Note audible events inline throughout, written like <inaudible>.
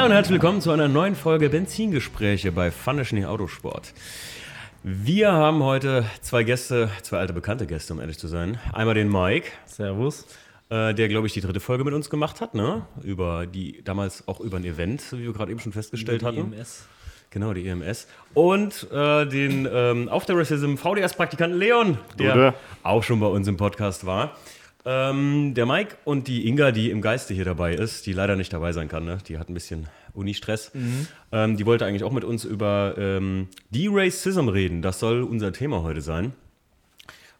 Hallo und herzlich willkommen zu einer neuen Folge Benzingespräche bei Funny Autosport. Wir haben heute zwei Gäste, zwei alte bekannte Gäste, um ehrlich zu sein. Einmal den Mike. Servus. Äh, der, glaube ich, die dritte Folge mit uns gemacht hat, ne? Über die, damals auch über ein Event, wie wir gerade eben schon festgestellt hatten. EMS. Genau, die EMS. Und äh, den ähm, After Racism VDS-Praktikanten Leon, der Gute. auch schon bei uns im Podcast war. Ähm, der Mike und die Inga, die im Geiste hier dabei ist, die leider nicht dabei sein kann, ne? die hat ein bisschen Uni-Stress. Ähm, die wollte eigentlich auch mit uns über ähm, De-Racism reden. Das soll unser Thema heute sein.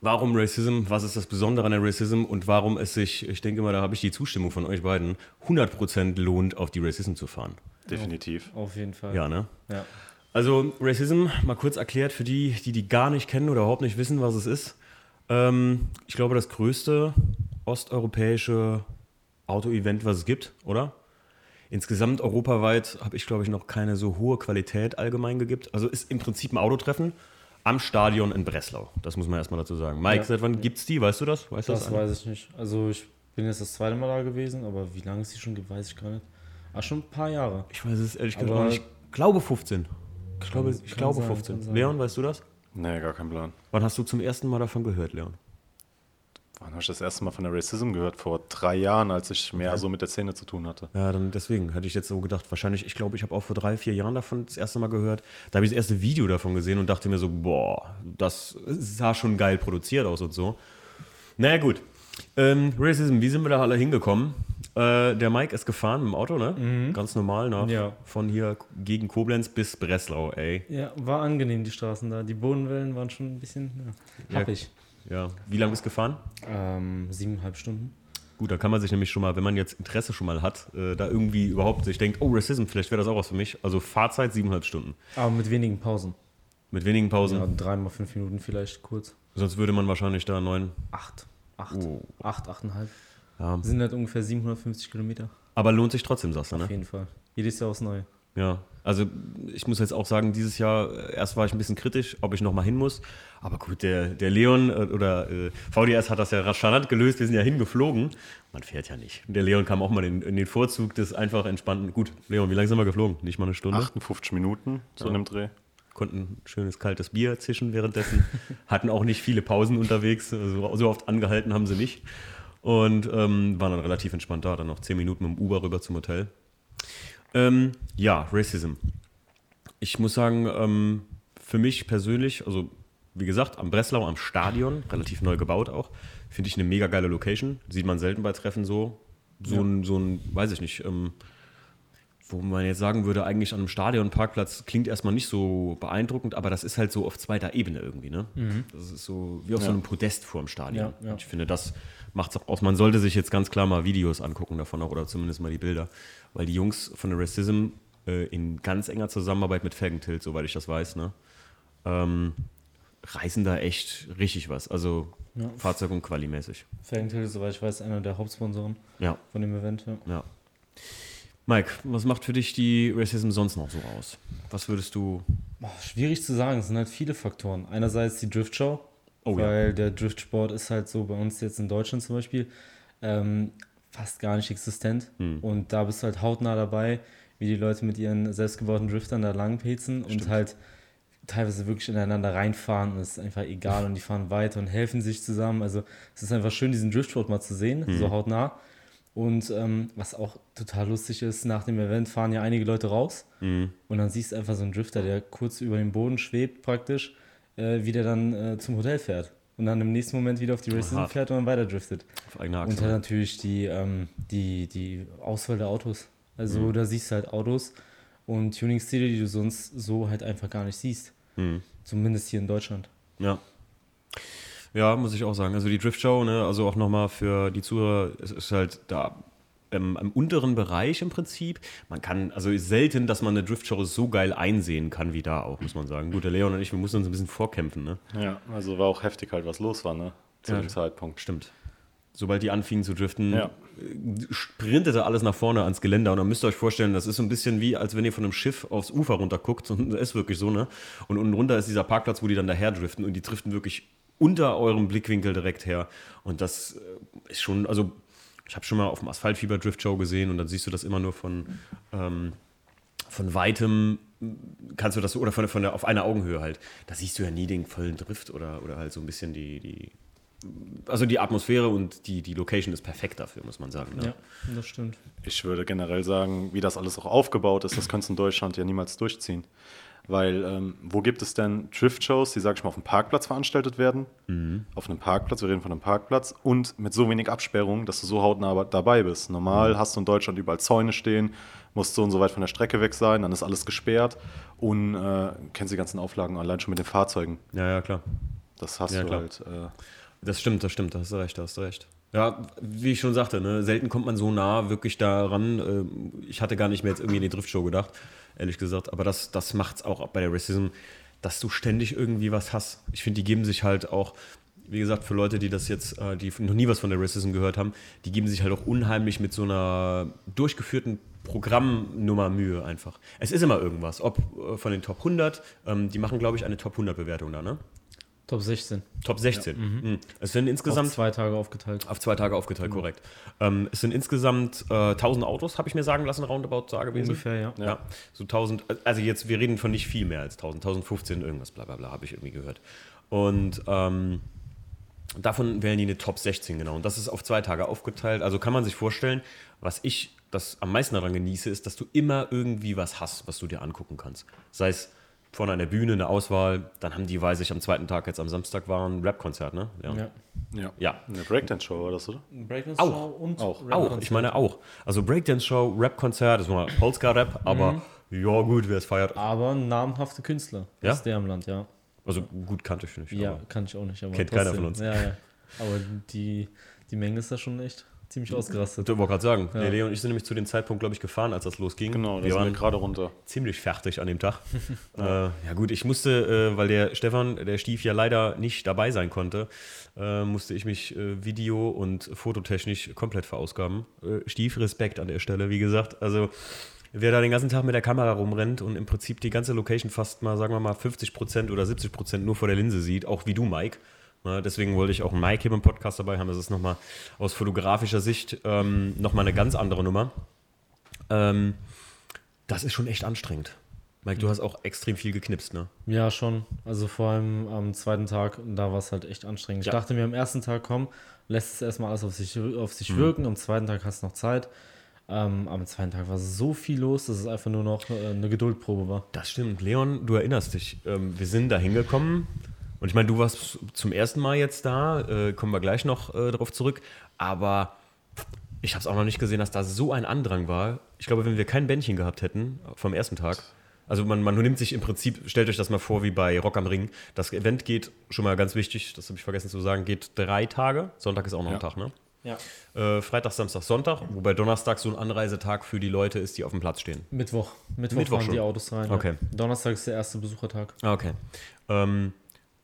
Warum Racism? Was ist das Besondere an der Racism? Und warum es sich, ich denke mal, da habe ich die Zustimmung von euch beiden, 100% lohnt, auf die Racism zu fahren. Definitiv. Auf jeden Fall. Ja, ne? Ja. Also Racism, mal kurz erklärt für die, die die gar nicht kennen oder überhaupt nicht wissen, was es ist. Ähm, ich glaube, das größte osteuropäische Auto-Event, was es gibt, oder? Insgesamt europaweit habe ich, glaube ich, noch keine so hohe Qualität allgemein gegeben. Also ist im Prinzip ein Autotreffen am Stadion in Breslau. Das muss man erstmal dazu sagen. Mike, Ja. seit wann gibt's die? Weißt du das? Weißt du Das einer? weiß ich nicht. Also ich bin jetzt das zweite Mal da gewesen, aber wie lange es die schon gibt, weiß ich gar nicht. Ach, schon ein paar Jahre. Ich weiß es ehrlich gesagt auch nicht. Ich glaube 15. Ich glaube, ich glaube sein, 15. kann sein. Leon, weißt du das? Nee, gar kein Plan. Wann hast du zum ersten Mal davon gehört, Leon? Wann habe ich das erste Mal von der Racism gehört? Vor drei Jahren, als ich mehr so mit der Szene zu tun hatte. Ja, dann deswegen hätte ich jetzt so gedacht, wahrscheinlich, ich glaube, ich habe auch vor drei, vier Jahren davon das erste Mal gehört. Da habe ich das erste Video davon gesehen und dachte mir so, boah, das sah schon geil produziert aus und so. Naja, gut. Ähm, Racism, wie sind wir da alle hingekommen? Äh, der Mike ist gefahren mit dem Auto, ne? Ganz normal, nach, Ja. von hier gegen Koblenz bis Breslau, ey. Ja, war angenehm, die Straßen da. Die Bodenwellen waren schon ein bisschen ja, Ja. happig. Ja. Wie lange bist du gefahren? Ähm, siebeneinhalb Stunden. Gut, da kann man sich nämlich schon mal, wenn man jetzt Interesse schon mal hat, äh, da irgendwie überhaupt sich denkt, oh, Racism, vielleicht wäre das auch was für mich. Also Fahrzeit siebeneinhalb Stunden. Aber mit wenigen Pausen. Mit wenigen Pausen. Ja, dreimal fünf Minuten vielleicht kurz. Sonst würde man wahrscheinlich da neun. Acht. Acht. Oh. Acht, achteinhalb. Ja. Sind halt ungefähr 750 Kilometer. Aber lohnt sich trotzdem, sagst du, Auf ne? jeden Fall. Jedes Jahr aufs Neue. Ja. Also ich muss jetzt auch sagen, dieses Jahr, äh, erst war ich ein bisschen kritisch, ob ich nochmal hin muss. Aber gut, der, der Leon äh, oder äh, VDS hat das ja charmant gelöst, wir sind ja hingeflogen. Man fährt ja nicht. Der Leon kam auch mal in, in den Vorzug des einfach entspannten. Gut, Leon, wie lange sind wir geflogen? Nicht mal eine Stunde? 58 Minuten, so in dem Dreh. Konnten ein schönes kaltes Bier zischen währenddessen. <laughs> Hatten auch nicht viele Pausen unterwegs. Also, so oft angehalten haben sie nicht. Und ähm, waren dann relativ entspannt da. Dann noch zehn Minuten mit dem Uber rüber zum Hotel. Ähm, ja, Racism. Ich muss sagen, ähm, für mich persönlich, also wie gesagt, am Breslau, am Stadion, relativ neu gebaut auch, finde ich eine mega geile Location. Sieht man selten bei Treffen so. So, Ja. ein, so ein, weiß ich nicht, ähm, wo man jetzt sagen würde, eigentlich an einem Stadionparkplatz klingt erstmal nicht so beeindruckend, aber das ist halt so auf zweiter Ebene irgendwie, ne? Das ist so wie auf so Ja. einem Podest vor dem Stadion. Ja, ich finde, das macht es auch aus. Man sollte sich jetzt ganz klar mal Videos angucken davon auch oder zumindest mal die Bilder, weil die Jungs von der Racism äh, in ganz enger Zusammenarbeit mit Felgentilt, soweit ich das weiß, ne? Ähm, reißen da echt richtig was. Also Ja. Fahrzeug- und Quali-mäßig. Felgentil, soweit ich weiß, einer der Hauptsponsoren Ja, von dem Event. Ja. ja. Mike, was macht für dich die Racism sonst noch so aus? Was würdest du Boah, schwierig zu sagen, es sind halt viele Faktoren. Einerseits die Driftshow, Oh ja. weil der Driftsport ist halt so bei uns jetzt in Deutschland zum Beispiel ähm, fast gar nicht existent. Hm. Und da bist du halt hautnah dabei, wie die Leute mit ihren selbstgebauten Driftern da langpezen und halt teilweise wirklich ineinander reinfahren und es ist einfach egal und die fahren weiter und helfen sich zusammen. Also es ist einfach schön, diesen Driftsport mal zu sehen, Hm. so hautnah. Und ähm, was auch total lustig ist, nach dem Event fahren ja einige Leute raus hm, und dann siehst du einfach so einen Drifter, der kurz über dem Boden schwebt praktisch, äh, wie der dann äh, zum Hotel fährt. Und dann im nächsten Moment wieder auf die Racism fährt und dann weiter driftet. auf eigener Und Achse? dann natürlich die, ähm, die, die Auswahl der Autos. Also Mhm. da siehst du halt Autos und Tuning-Stile, die du sonst so halt einfach gar nicht siehst. Hm. Zumindest hier in Deutschland. Ja. Ja, muss ich auch sagen. Also die Driftshow, ne, also auch nochmal für die Zuhörer, es ist halt da ähm, im unteren Bereich im Prinzip. Man kann, also ist selten, dass man eine Driftshow so geil einsehen kann wie da auch, muss man sagen. Gut, der Leon und ich, wir mussten uns ein bisschen vorkämpfen, ne? Ja, also war auch heftig halt, was los war, ne? Zu Ja. dem Zeitpunkt. Stimmt. Sobald die anfingen zu driften, Ja. sprintete alles nach vorne ans Geländer. Und dann müsst ihr euch vorstellen, das ist so ein bisschen wie, als wenn ihr von einem Schiff aufs Ufer runterguckt. Und das ist wirklich so, ne? Und unten runter ist dieser Parkplatz, wo die dann daher driften. Und die driften wirklich unter eurem Blickwinkel direkt her. Und das äh, ist schon, also ich habe schon mal auf dem Asphaltfieber Drift Show gesehen und dann siehst du das immer nur von, ähm, von weitem kannst du das oder von, von der, auf einer Augenhöhe halt. Da siehst du ja nie den vollen Drift oder, oder halt so ein bisschen die, die also die Atmosphäre und die, die Location ist perfekt dafür, muss man sagen. Ne? Ja, das stimmt. Ich würde generell sagen, wie das alles auch aufgebaut ist, das könntest du in Deutschland ja niemals durchziehen. Weil ähm, wo gibt es denn Drift-Shows, die, sag ich mal, auf dem Parkplatz veranstaltet werden? Mhm. Auf einem Parkplatz, wir reden von einem Parkplatz und mit so wenig Absperrung, dass du so hautnah dabei bist. Normal mhm. hast du in Deutschland überall Zäune stehen, musst so und so weit von der Strecke weg sein, dann ist alles gesperrt und äh, kennst die ganzen Auflagen allein schon mit den Fahrzeugen. Ja, ja, klar. Das hast ja, du klar. halt. Äh, das stimmt, das stimmt, da hast du recht, da hast du recht. Ja, wie ich schon sagte, ne, selten kommt man so nah wirklich daran. Äh, ich hatte gar nicht mehr jetzt irgendwie in die Driftshow gedacht, ehrlich gesagt. Aber das, das macht es auch bei der Racism, dass du ständig irgendwie was hast. Ich finde, die geben sich halt auch, wie gesagt, für Leute, die das jetzt, äh, die noch nie was von der Racism gehört haben, die geben sich halt auch unheimlich mit so einer durchgeführten Programmnummer Mühe einfach. Es ist immer irgendwas, ob äh, von den Top 100, ähm, die machen, glaube ich, eine Top 100 Bewertung da, ne? Top 16. Top 16. Ja. Mhm. Es sind insgesamt. Auf zwei Tage aufgeteilt. Auf zwei Tage aufgeteilt, mhm. korrekt. Ähm, es sind insgesamt äh, 1000 Autos, habe ich mir sagen lassen, roundabout da gewesen. Ungefähr, ja. ja. So 1000, also jetzt, wir reden von nicht viel mehr als 1000, 1015, irgendwas, bla bla bla, habe ich irgendwie gehört. Und ähm, davon wählen die eine Top 16, genau. Und das ist auf zwei Tage aufgeteilt. Also kann man sich vorstellen, was ich das am meisten daran genieße, ist, dass du immer irgendwie was hast, was du dir angucken kannst. Sei es vorne an der Bühne eine Auswahl. Dann haben die, weiß ich, am zweiten Tag, jetzt am Samstag war ein Rap-Konzert, ne? Ja. ja. Ja. ja. Eine Breakdance-Show war das, oder? Breakdance-Show auch. und auch. auch. Ich meine auch. Also Breakdance-Show, Rap-Konzert, das war Polska-Rap, aber mhm. ja gut, wer es feiert. Aber namhafte Künstler ja? aus dem Land, ja. Also gut kannte ich nicht. Ja, kann ich auch nicht. kennt trotzdem. keiner von uns. Ja, ja. Aber die, die Menge ist da schon echt ziemlich ausgerastet. Ich wollte gerade sagen, ja. Leo und ich sind nämlich zu dem Zeitpunkt, glaube ich, gefahren, als das losging. Genau, wir waren gerade runter. Ziemlich fertig an dem Tag. ja. <laughs> Äh, ja. gut, ich musste, äh, weil der Stefan, der Stief ja leider nicht dabei sein konnte, äh, musste ich mich äh, video- und fototechnisch komplett verausgaben. Äh, Stief, Respekt an der Stelle, wie gesagt. Also wer da den ganzen Tag mit der Kamera rumrennt und im Prinzip die ganze Location fast mal, sagen wir mal, 50% oder 70% nur vor der Linse sieht, auch wie du, Mike, deswegen wollte ich auch einen Mike hier im Podcast dabei haben. Das ist nochmal aus fotografischer Sicht ähm, nochmal eine ganz andere Nummer. Ähm, das ist schon echt anstrengend. Mike, du hast auch extrem viel geknipst, ne? Ja, schon. Also vor allem am zweiten Tag, da war es halt echt anstrengend. Ich dachte mir am ersten Tag, komm, lässt es erstmal alles auf sich, auf sich mhm. wirken. Am zweiten Tag hast du noch Zeit. Ähm, am zweiten Tag war so viel los, dass es einfach nur noch äh, eine Geduldprobe war. Das stimmt. Leon, du erinnerst dich. Ähm, wir sind da hingekommen und ich meine, du warst zum ersten Mal jetzt da, äh, kommen wir gleich noch äh, darauf zurück, aber ich habe es auch noch nicht gesehen, dass da so ein Andrang war. Ich glaube, wenn wir kein Bändchen gehabt hätten vom ersten Tag, also man, man nimmt sich im Prinzip, stellt euch das mal vor wie bei Rock am Ring. Das Event geht, schon mal ganz wichtig, das habe ich vergessen zu sagen, geht drei Tage. Sonntag ist auch noch ja. ein Tag, ne? Ja. Äh, Freitag, Samstag, Sonntag, wobei Donnerstag so ein Anreisetag für die Leute ist, die auf dem Platz stehen. Mittwoch. Mittwoch, Mittwoch fahren schon. die Autos rein. Okay. Ja. Donnerstag ist der erste Besuchertag. Okay. Ähm,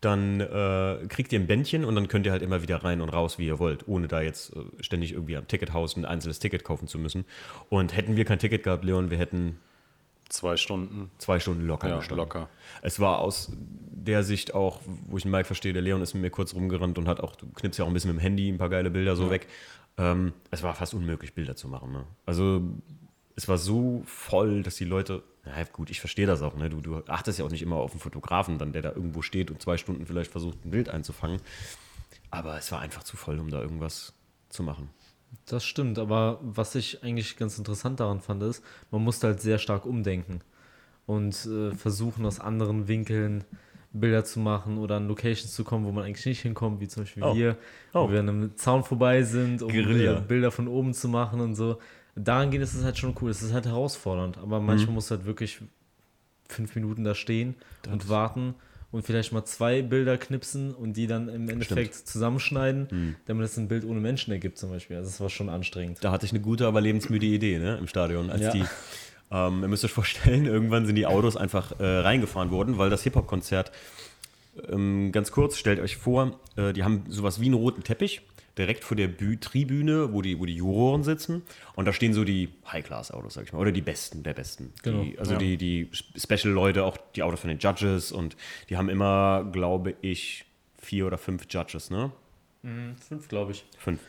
dann äh, kriegt ihr ein Bändchen und dann könnt ihr halt immer wieder rein und raus, wie ihr wollt, ohne da jetzt äh, ständig irgendwie am Tickethaus ein einzelnes Ticket kaufen zu müssen. Und hätten wir kein Ticket gehabt, Leon, wir hätten zwei Stunden. Zwei Stunden locker ja, locker. Es war aus der Sicht auch, wo ich den Mike verstehe, der Leon ist mit mir kurz rumgerannt und hat auch, du knippst ja auch ein bisschen mit dem Handy ein paar geile Bilder so ja. weg. Ähm, es war fast unmöglich, Bilder zu machen. Ne? Also es war so voll, dass die Leute ja, gut, ich verstehe das auch. Ne? Du, du achtest ja auch nicht immer auf einen Fotografen, dann, der da irgendwo steht und zwei Stunden vielleicht versucht, ein Bild einzufangen. Aber es war einfach zu voll, um da irgendwas zu machen. Das stimmt, aber was ich eigentlich ganz interessant daran fand, ist, man musste halt sehr stark umdenken und äh, versuchen, aus anderen Winkeln Bilder zu machen oder an Locations zu kommen, wo man eigentlich nicht hinkommt, wie zum Beispiel oh. hier, oh. wo wir an einem Zaun vorbei sind, um Guerilla. Bilder von oben zu machen und so daran geht, ist es halt schon cool. Es ist halt herausfordernd, aber manchmal mhm. muss halt wirklich fünf Minuten da stehen das und warten und vielleicht mal zwei Bilder knipsen und die dann im Endeffekt Stimmt. zusammenschneiden, mhm. damit es ein Bild ohne Menschen ergibt zum Beispiel. Also das war schon anstrengend. Da hatte ich eine gute, aber lebensmüde Idee ne, im Stadion, als ja. die ähm, ihr müsst euch vorstellen, <laughs> irgendwann sind die Autos einfach äh, reingefahren worden, weil das Hip-Hop-Konzert, ähm, ganz kurz, stellt euch vor, äh, die haben sowas wie einen roten Teppich direkt vor der Bü Tribüne, wo die, wo die Juroren sitzen. Und da stehen so die High-Class-Autos, sag ich mal. Oder die besten der besten. Genau. Die, also ja. die, die Special-Leute, auch die Autos von den Judges. Und die haben immer, glaube ich, vier oder fünf Judges, ne? Fünf, glaube ich. Fünf.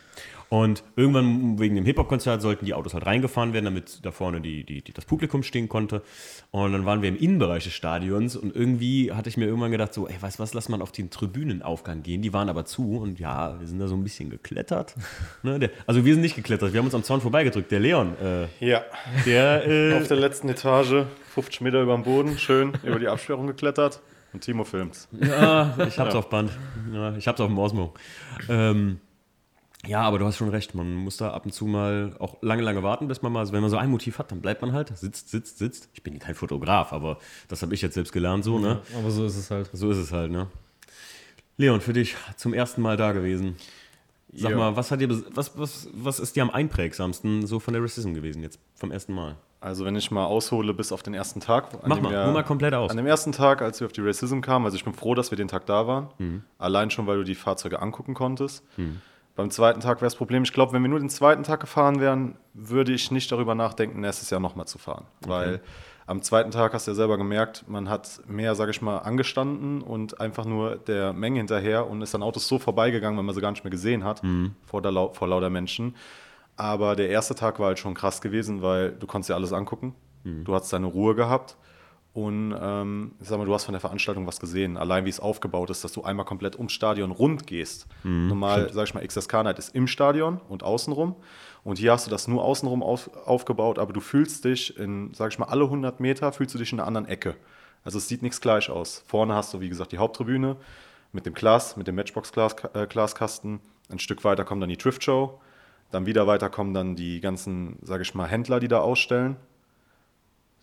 Und irgendwann wegen dem Hip-Hop-Konzert sollten die Autos halt reingefahren werden, damit da vorne die, die, die, das Publikum stehen konnte. Und dann waren wir im Innenbereich des Stadions und irgendwie hatte ich mir irgendwann gedacht, so, ey, weißt du was, lass mal auf den Tribünenaufgang gehen. Die waren aber zu und ja, wir sind da so ein bisschen geklettert. <laughs> ne, der, also wir sind nicht geklettert, wir haben uns am Zaun vorbeigedrückt. Der Leon, äh, Ja, der, äh, auf der letzten Etage, 50 Meter über dem Boden, schön über die Absperrung geklettert. Und Timo filmt. Ja, <laughs> ich hab's auf Band. Ja, ich hab's auf dem Osmo. Ähm, ja, aber du hast schon recht. Man muss da ab und zu mal auch lange, lange warten, bis man mal, also wenn man so ein Motiv hat, dann bleibt man halt, sitzt, sitzt, sitzt. Ich bin kein Fotograf, aber das habe ich jetzt selbst gelernt so, ne? Aber so ist es halt. So ist es halt, ne? Leon, für dich zum ersten Mal da gewesen. Sag Ja. mal, was hat dir, was, was, was ist dir am einprägsamsten so von der Racism gewesen jetzt vom ersten Mal? Also wenn ich mal aushole bis auf den ersten Tag. an Mach dem mal, wir- mal komplett aus. An dem ersten Tag, als wir auf die Racism kamen, also ich bin froh, dass wir den Tag da waren. Mhm. Allein schon, weil du die Fahrzeuge angucken konntest. Beim zweiten Tag wäre das Problem, ich glaube, wenn wir nur den zweiten Tag gefahren wären, würde ich nicht darüber nachdenken, nächstes Jahr nochmal zu fahren. Weil am zweiten Tag hast du ja selber gemerkt, man hat mehr, sage ich mal, angestanden und einfach nur der Menge hinterher und ist an Autos so vorbeigegangen, wenn man sie gar nicht mehr gesehen hat, vor, der, vor lauter Menschen. Aber der erste Tag war halt schon krass gewesen, weil du konntest dir alles angucken. Du hast deine Ruhe gehabt. Und ähm, ich sag mal, du hast von der Veranstaltung was gesehen. Allein wie es aufgebaut ist, dass du einmal komplett ums Stadion rund gehst. Normal, sag ich mal, XSK Night ist im Stadion und außenrum. Und hier hast du das nur außenrum auf, aufgebaut, aber du fühlst dich in, sag ich mal, alle 100 Meter fühlst du dich in einer anderen Ecke. Also es sieht nichts gleich aus. Vorne hast du, wie gesagt, die Haupttribüne mit dem Glas, mit dem Matchbox-Glaskasten. Ein Stück weiter kommt dann die Drift Show. Dann wieder weiter kommen dann die ganzen, sage ich mal, Händler, die da ausstellen.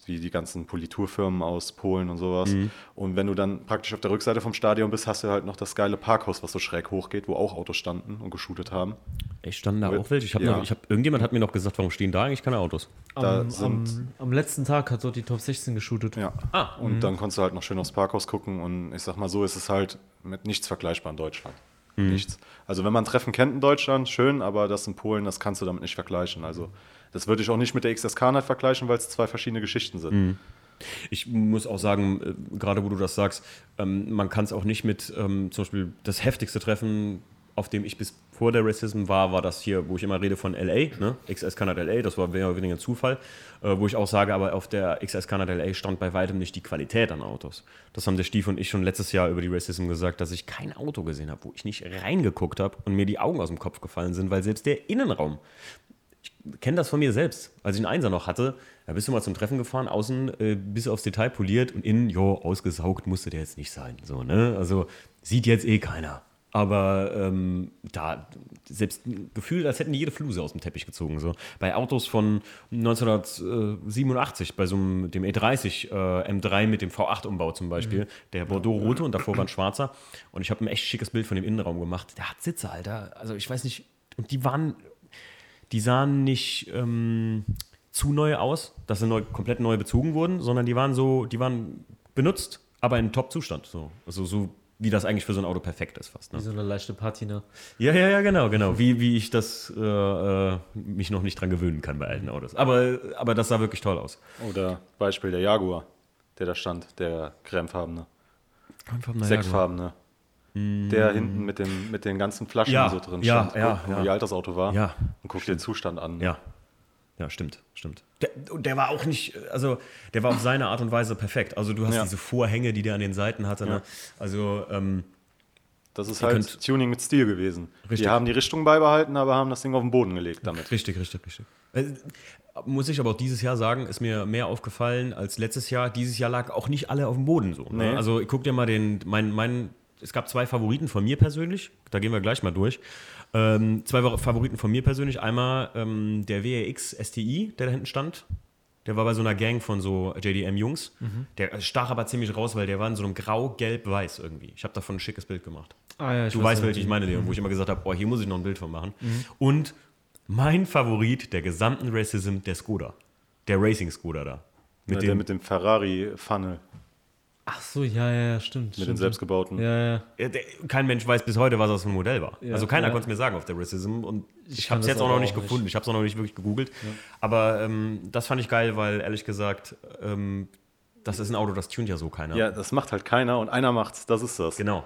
Wie die ganzen Politurfirmen aus Polen und sowas. Und wenn du dann praktisch auf der Rückseite vom Stadion bist, hast du halt noch das geile Parkhaus, was so schräg hochgeht, wo auch Autos standen und geshootet haben. Echt, standen da Weil- auch welche? Ich hab ja. noch, ich hab, irgendjemand hat mir noch gesagt, warum stehen da eigentlich keine Autos? Da Am, sind- am, am letzten Tag hat dort die Top 16 geshootet. Ja. Ah. Und dann konntest du halt noch schön aufs Parkhaus gucken und ich sag mal so, ist es halt mit nichts vergleichbar in Deutschland. Nichts. Also wenn man ein Treffen kennt in Deutschland, schön, aber das in Polen, das kannst du damit nicht vergleichen. Also das würde ich auch nicht mit der XSK Night vergleichen, weil es zwei verschiedene Geschichten sind. Ich muss auch sagen, äh, gerade wo du das sagst, ähm, man kann es auch nicht mit ähm, zum Beispiel das heftigste Treffen, auf dem ich bis vor der Racism war, war das hier, wo ich immer rede von LA, ne? XS Kanada LA, das war mehr oder weniger ein Zufall, äh, wo ich auch sage, aber auf der XS Kanada LA stand bei weitem nicht die Qualität an Autos. Das haben der Stief und ich schon letztes Jahr über die Racism gesagt, dass ich kein Auto gesehen habe, wo ich nicht reingeguckt habe und mir die Augen aus dem Kopf gefallen sind, weil selbst der Innenraum, kenne das von mir selbst. Als ich einen Einser noch hatte, da bist du mal zum Treffen gefahren, außen äh, bis aufs Detail poliert und innen, jo, ausgesaugt musste der jetzt nicht sein. So, ne? Also sieht jetzt eh keiner. Aber ähm, da, selbst ein Gefühl, als hätten die jede Fluse aus dem Teppich gezogen. So. Bei Autos von 1987, bei so einem dem E30 äh, M3 mit dem V8-Umbau zum Beispiel, der Bordeaux-rote und davor war ein schwarzer. Und ich habe ein echt schickes Bild von dem Innenraum gemacht. Der hat Sitze, Alter. Also ich weiß nicht, und die waren die sahen nicht ähm, zu neu aus, dass sie neu, komplett neu bezogen wurden, sondern die waren so, die waren benutzt, aber in Top-Zustand. So. Also so wie das eigentlich für so ein Auto perfekt ist fast. Wie Ne? so eine leichte Patina. Ja, ja, ja, genau, genau. Wie, wie ich das äh, äh, mich noch nicht dran gewöhnen kann bei alten Autos. Aber, aber das sah wirklich toll aus. Oder Beispiel der Jaguar, der da stand, der cremefarbene, Einfach sektfarbene. Der hinten mit, dem, mit den ganzen Flaschen Ja, so drin ja, stand. ja, Guck, ja. Wie alt das Auto war. Ja, Und guck dir den Zustand an. Ja. Ja, stimmt, stimmt. Der, und der war auch nicht, also der war auf seine Art und Weise perfekt. Also du hast Ja. diese Vorhänge, die der an den Seiten hatte. Ne? Ja. Also ähm, Das ist halt Tuning mit Stil gewesen. Richtig. Die haben die Richtung beibehalten, aber haben das Ding auf den Boden gelegt damit. Richtig, richtig, richtig. Äh, muss ich aber auch dieses Jahr sagen, ist mir mehr aufgefallen als letztes Jahr. Dieses Jahr lag auch nicht alle auf dem Boden so. Ne? Nee. Also guck dir mal den, mein, mein, es gab zwei Favoriten von mir persönlich, da gehen wir gleich mal durch. Ähm, zwei Favoriten von mir persönlich. Einmal ähm, der WRX STI, der da hinten stand. Der war bei so einer Gang von so JDM-Jungs. Der stach aber ziemlich raus, weil der war in so einem grau-gelb-weiß irgendwie. Ich habe davon ein schickes Bild gemacht. Ah, ja, ich Du weiß, weißt, ja, welche ich meine, Leon, wo ich immer gesagt habe, oh, hier muss ich noch ein Bild von machen. Und mein Favorit der gesamten Racism, der Skoda. Der Racing Skoda da. Mit der dem, mit dem Ferrari-Funnel, Ach so, ja, ja, ja, stimmt. mit stimmt, den selbstgebauten. Ja, ja. der, kein Mensch weiß bis heute, was das für ein Modell war. Ja, also keiner ja. konnte es mir sagen auf der Racism. Und ich, Ich habe es jetzt auch noch nicht auch nicht. gefunden. Ich habe es auch noch nicht wirklich gegoogelt. Aber ähm, das fand ich geil, weil ehrlich gesagt, ähm, das ist ein Auto, das tunt ja so keiner. Ja, das macht halt keiner und einer macht's, das ist das. Genau.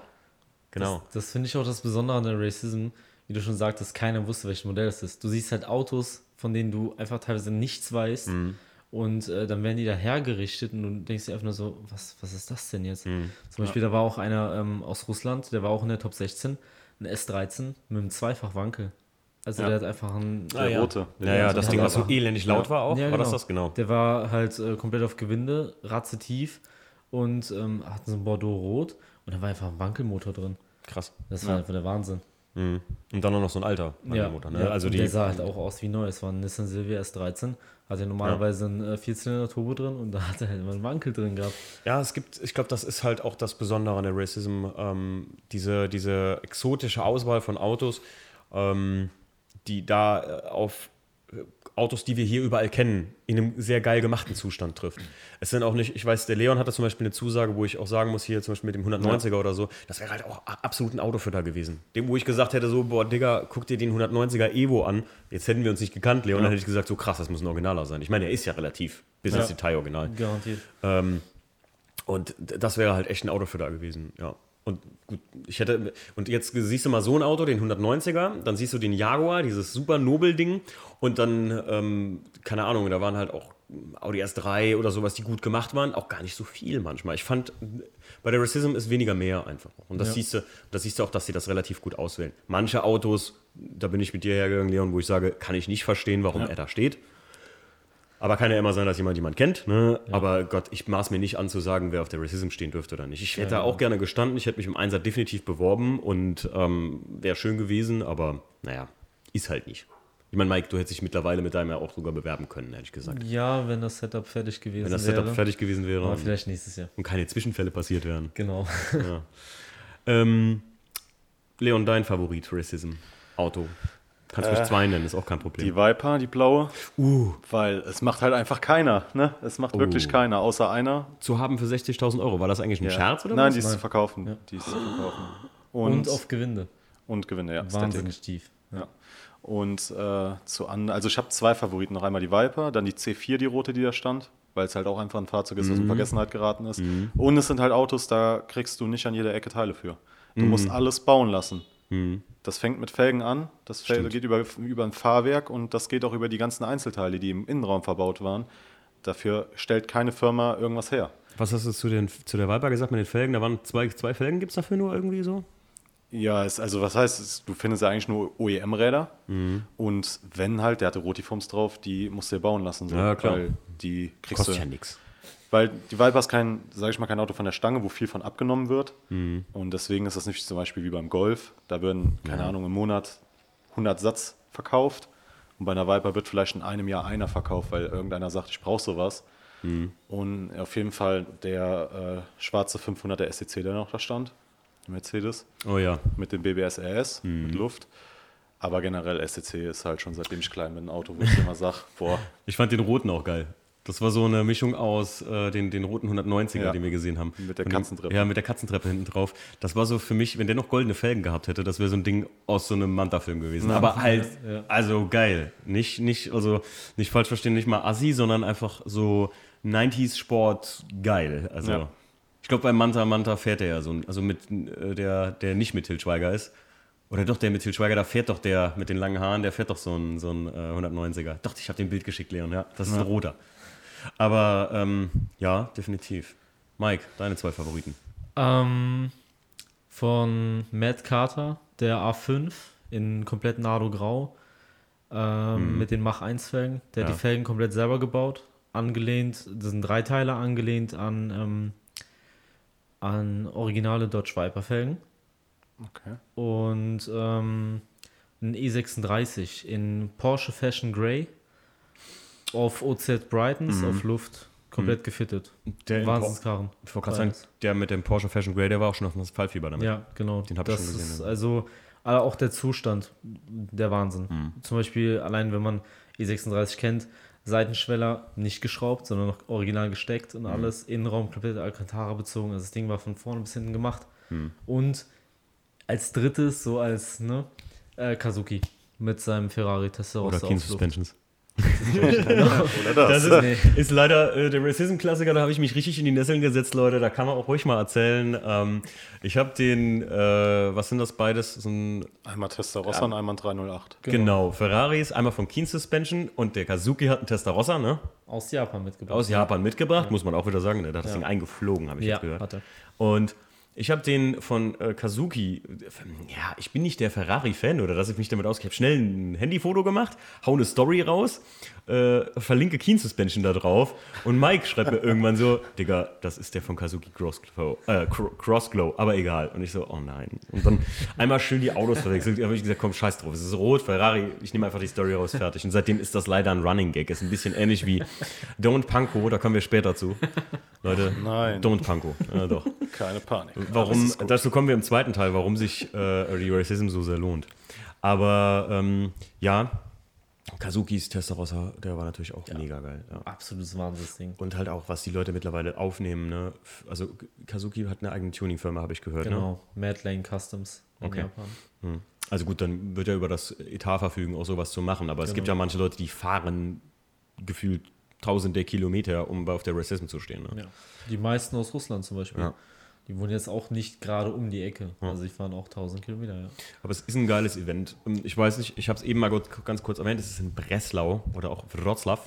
Genau. Das, das finde ich auch das Besondere an der Racism, wie du schon sagtest, keiner wusste, welches Modell es ist. Du siehst halt Autos, von denen du einfach teilweise nichts weißt. Mhm. Und äh, dann werden die da hergerichtet und du denkst dir einfach nur so, was, was ist das denn jetzt? Mhm. Zum Beispiel, da war auch einer ähm, aus Russland, der war auch in der Top 16, ein S13 mit einem Zweifachwankel. Also Ja. der hat einfach einen. Der Ah, ja. rote. Ja, ja, das Ja, Ding, was so elendig laut Ja. war auch. Ja, War das genau. das? Genau. Der war halt äh, komplett auf Gewinde, ratzetief und ähm, hat so ein Bordeaux-Rot und da war einfach ein Wankelmotor drin. Krass. Das war einfach der Wahnsinn. Mhm. Und dann auch noch so ein alter Wankelmotor. Ne? ja, also die, der sah halt auch aus wie neu. Es war ein Nissan Silvia S13. Hatte normalerweise einen äh, Vierzylinder-Turbo drin und da hat er halt immer einen Wankel drin gehabt. Ja, es gibt, ich glaube, das ist halt auch das Besondere an der Racism, ähm, diese, diese exotische Auswahl von Autos, ähm, die da äh, auf Autos, die wir hier überall kennen, in einem sehr geil gemachten Zustand trifft. Es sind auch nicht, ich weiß, der Leon hatte zum Beispiel eine Zusage, wo ich auch sagen muss, hier zum Beispiel mit dem 190er oder so, das wäre halt auch absolut ein Auto für da gewesen. Dem, wo ich gesagt hätte, so, boah, Digga, guck dir den 190er Evo an. Jetzt hätten wir uns nicht gekannt, Leon, dann hätte ich gesagt, so krass, das muss ein Originaler sein. Ich meine, er ist ja relativ bis ins Ja. Detail original. Garantiert. Ähm, und das wäre halt echt ein Auto für da gewesen, ja. Und gut, ich hätte, und jetzt siehst du mal so ein Auto, den 190er, dann siehst du den Jaguar, dieses super Nobel-Ding, und dann, ähm, keine Ahnung, da waren halt auch Audi S3 oder sowas, die gut gemacht waren, auch gar nicht so viel manchmal. Ich fand, bei der Racism ist weniger mehr einfach. Und das, Ja. siehst du, das siehst du auch, dass sie das relativ gut auswählen. Manche Autos, da bin ich mit dir hergegangen, Leon, wo ich sage, kann ich nicht verstehen, warum er da steht. Aber kann ja immer sein, dass jemand jemand kennt. Ne? Aber Gott, ich maß mir nicht an zu sagen, wer auf der Racism stehen dürfte oder nicht. Ich hätte da auch gerne gestanden. Ich hätte mich im Einsatz definitiv beworben und ähm, wäre schön gewesen. Aber naja, ist halt nicht. Ich meine, Mike, du hättest dich mittlerweile mit deinem ja auch sogar bewerben können, hätte ich gesagt. Ja, wenn das Setup fertig gewesen Wenn das wäre. Setup fertig gewesen wäre Aber vielleicht nächstes Jahr. und keine Zwischenfälle passiert wären. Genau. Ähm, Leon, dein Favorit, Racism, Auto. Kannst mich Äh, zwei nennen, ist auch kein Problem. Die Viper, die blaue, uh, weil es macht halt einfach keiner. Ne? Es macht wirklich Oh. keiner, außer einer. zu haben für 60.000 Euro. War das eigentlich ein Ja. Scherz oder Nein, was? die ist zu verkaufen. Ja. Die ist zu verkaufen. Und, Und, auf Gewinde. und Gewinne, ja. Static. Wahnsinnig tief. Ja. Und äh, zu an, also ich habe zwei Favoriten. Noch einmal die Viper, dann die C4, die rote, die da stand, weil es halt auch einfach ein Fahrzeug ist, was in Vergessenheit geraten ist. Und es sind halt Autos, da kriegst du nicht an jeder Ecke Teile für. Du musst alles bauen lassen. Das fängt mit Felgen an, das Fel geht über, über ein Fahrwerk und das geht auch über die ganzen Einzelteile, die im Innenraum verbaut waren. Dafür stellt keine Firma irgendwas her. Was hast du zu, den, zu der Viper gesagt mit den Felgen? Da waren zwei, zwei Felgen, gibt es dafür nur irgendwie so? Ja, es, also was heißt, es, du findest ja eigentlich nur OEM-Räder Mhm. und wenn halt, der hatte Rotifums drauf, die musst du dir bauen lassen. So, Ja, klar. Weil die kriegst Kostet du, ja nichts. Weil die Viper ist kein, sage ich mal, kein Auto von der Stange, wo viel von abgenommen wird. Mhm. Und deswegen ist das nicht zum Beispiel wie beim Golf. Da werden, keine Ahnung, im Monat 100 Satz verkauft. Und bei einer Viper wird vielleicht in einem Jahr einer verkauft, weil irgendeiner sagt, ich brauche sowas. Mhm. Und auf jeden Fall der äh, schwarze 500er SEC, der noch da stand, Mercedes, Oh ja. mit dem BBS RS, Mhm. mit Luft. Aber generell SEC ist halt schon seitdem ich klein bin ein Auto, wo ich immer sage, boah, Ich fand den roten auch geil. Das war so eine Mischung aus äh, den, den roten 190er, Ja. den wir gesehen haben. Mit der dem- Katzentreppe. Ja, mit der Katzentreppe hinten drauf. Das war so für mich, wenn der noch goldene Felgen gehabt hätte, das wäre so ein Ding aus so einem Manta-Film gewesen. Aber halt, Ja. also geil. Nicht, nicht, also nicht falsch verstehen, nicht mal Assi, sondern einfach so 90s Sport geil. Also Ja. ich glaube, bei Manta Manta fährt er ja so, also mit äh, der, der nicht mit Til Schweiger ist. Oder doch, der mit Til Schweiger, da fährt doch der mit den langen Haaren, der fährt doch so ein, so ein äh, 190er. Doch, ich habe den Bild geschickt, Leon, ja. Das ist ein roter. Aber ähm, ja, definitiv. Mike, deine zwei Favoriten. Ähm, von Matt Carter, der A5 in komplett Nardo Grau ähm, mit den Mach 1 Felgen. Der hat Ja. die Felgen komplett selber gebaut, angelehnt, das sind drei Teile angelehnt an, ähm, an originale Dodge Viper Felgen. okay. Und ähm, ein E36 in Porsche Fashion Grey auf OZ Brightons, auf Luft, komplett gefittet. Der in Wahnsinnskarren. Ich wollte gerade sagen, der mit dem Porsche Fashion Grey, der war auch schon auf dem Fallfieber damit. Ja, genau. Den hab ich schon gesehen, Ist ja. also aber auch der Zustand, der Wahnsinn. Hm. Zum Beispiel, allein wenn man E36 kennt, Seitenschweller nicht geschraubt, sondern noch original gesteckt und alles. Innenraum komplett Alcantara bezogen. Also das Ding war von vorne bis hinten gemacht. Hm. Und als drittes, so als ne, äh, Kazuki mit seinem Ferrari Oder Testarossa Keen auf Luft. Suspensions. Oder Das das. ist, Nee. ist leider äh, der Racism-Klassiker, da habe ich mich richtig in die Nesseln gesetzt, Leute. Da kann man auch ruhig mal erzählen. Ähm, ich habe den, äh, was sind das beides? So ein, Einmal Testarossa und einmal ein 308. genau. Ferraris, einmal von Keen Suspension und der Kazuki hat einen Testarossa, ne? Aus Japan mitgebracht. Aus Japan mitgebracht, muss man auch wieder sagen. Der hat das Ding eingeflogen, habe ich Ja, gehört. hat er. Und ich habe den von äh, Kazuki, ja, ich bin nicht der Ferrari-Fan oder dass ich mich damit auskenne. Ich habe schnell ein Handyfoto gemacht, hau eine Story raus, äh, verlinke Keen Suspension da drauf und Mike schreibt mir irgendwann so, Digga, das ist der von Kazuki Crossglow, äh, Cro- Crossglow, aber egal. Und ich so, oh nein. Und dann einmal schön die Autos verwechselt. Da habe ich gesagt, komm, scheiß drauf, es ist rot, Ferrari, ich nehme einfach die Story raus, fertig. Und seitdem ist das leider ein Running Gag. Ist ein bisschen ähnlich wie Don't Panko, da kommen wir später zu. Leute, Nein. Don't Panko. Ja, doch. <laughs> Keine Panik. Warum, ist gut. dazu kommen wir im zweiten Teil, warum sich äh, Racism so sehr lohnt. Aber ähm, ja, Kazukis Testarossa, der war natürlich auch mega geil. Ja. Absolutes Wahnsinnsding. Und halt auch, was die Leute mittlerweile aufnehmen. Ne? Also Kazuki hat eine eigene Tuningfirma, habe ich gehört. Ne? Genau. Mad Lane Customs in Okay. Japan. Hm. Also gut, dann wird er über das Etat verfügen, auch sowas zu machen. Aber es gibt ja Genau. manche Leute, die fahren gefühlt tausende Kilometer, um auf der Racism zu stehen. Ne? Ja. Die meisten aus Russland zum Beispiel. Ja. Die wohnen jetzt auch nicht gerade um die Ecke. Also die fahren auch 1000 Kilometer, ja. Aber es ist ein geiles Event. Und Ich weiß nicht, ich habe es eben mal ganz kurz erwähnt, es ist in Breslau oder auch Wrocław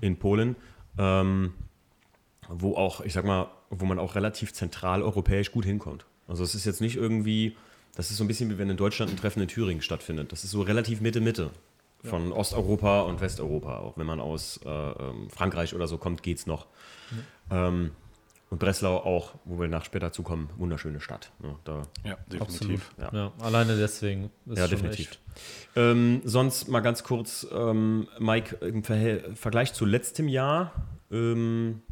in Polen, ähm, wo auch, ich sag mal, wo man auch relativ zentral europäisch gut hinkommt. Also es ist jetzt nicht irgendwie, das ist so ein bisschen wie wenn in Deutschland ein Treffen in Thüringen stattfindet. Das ist so relativ Mitte-Mitte von Osteuropa und Westeuropa. Auch wenn man aus äh, ähm, Frankreich oder so kommt, geht's noch. Ähm, und Breslau auch, wo wir nach später zukommen, wunderschöne Stadt. Ja, da Ja, definitiv. Ja. Ja. alleine deswegen. Ist ja, definitiv. Ähm, sonst mal ganz kurz, ähm, Mike, im Verhäl Vergleich zu letztem Jahr, ähm,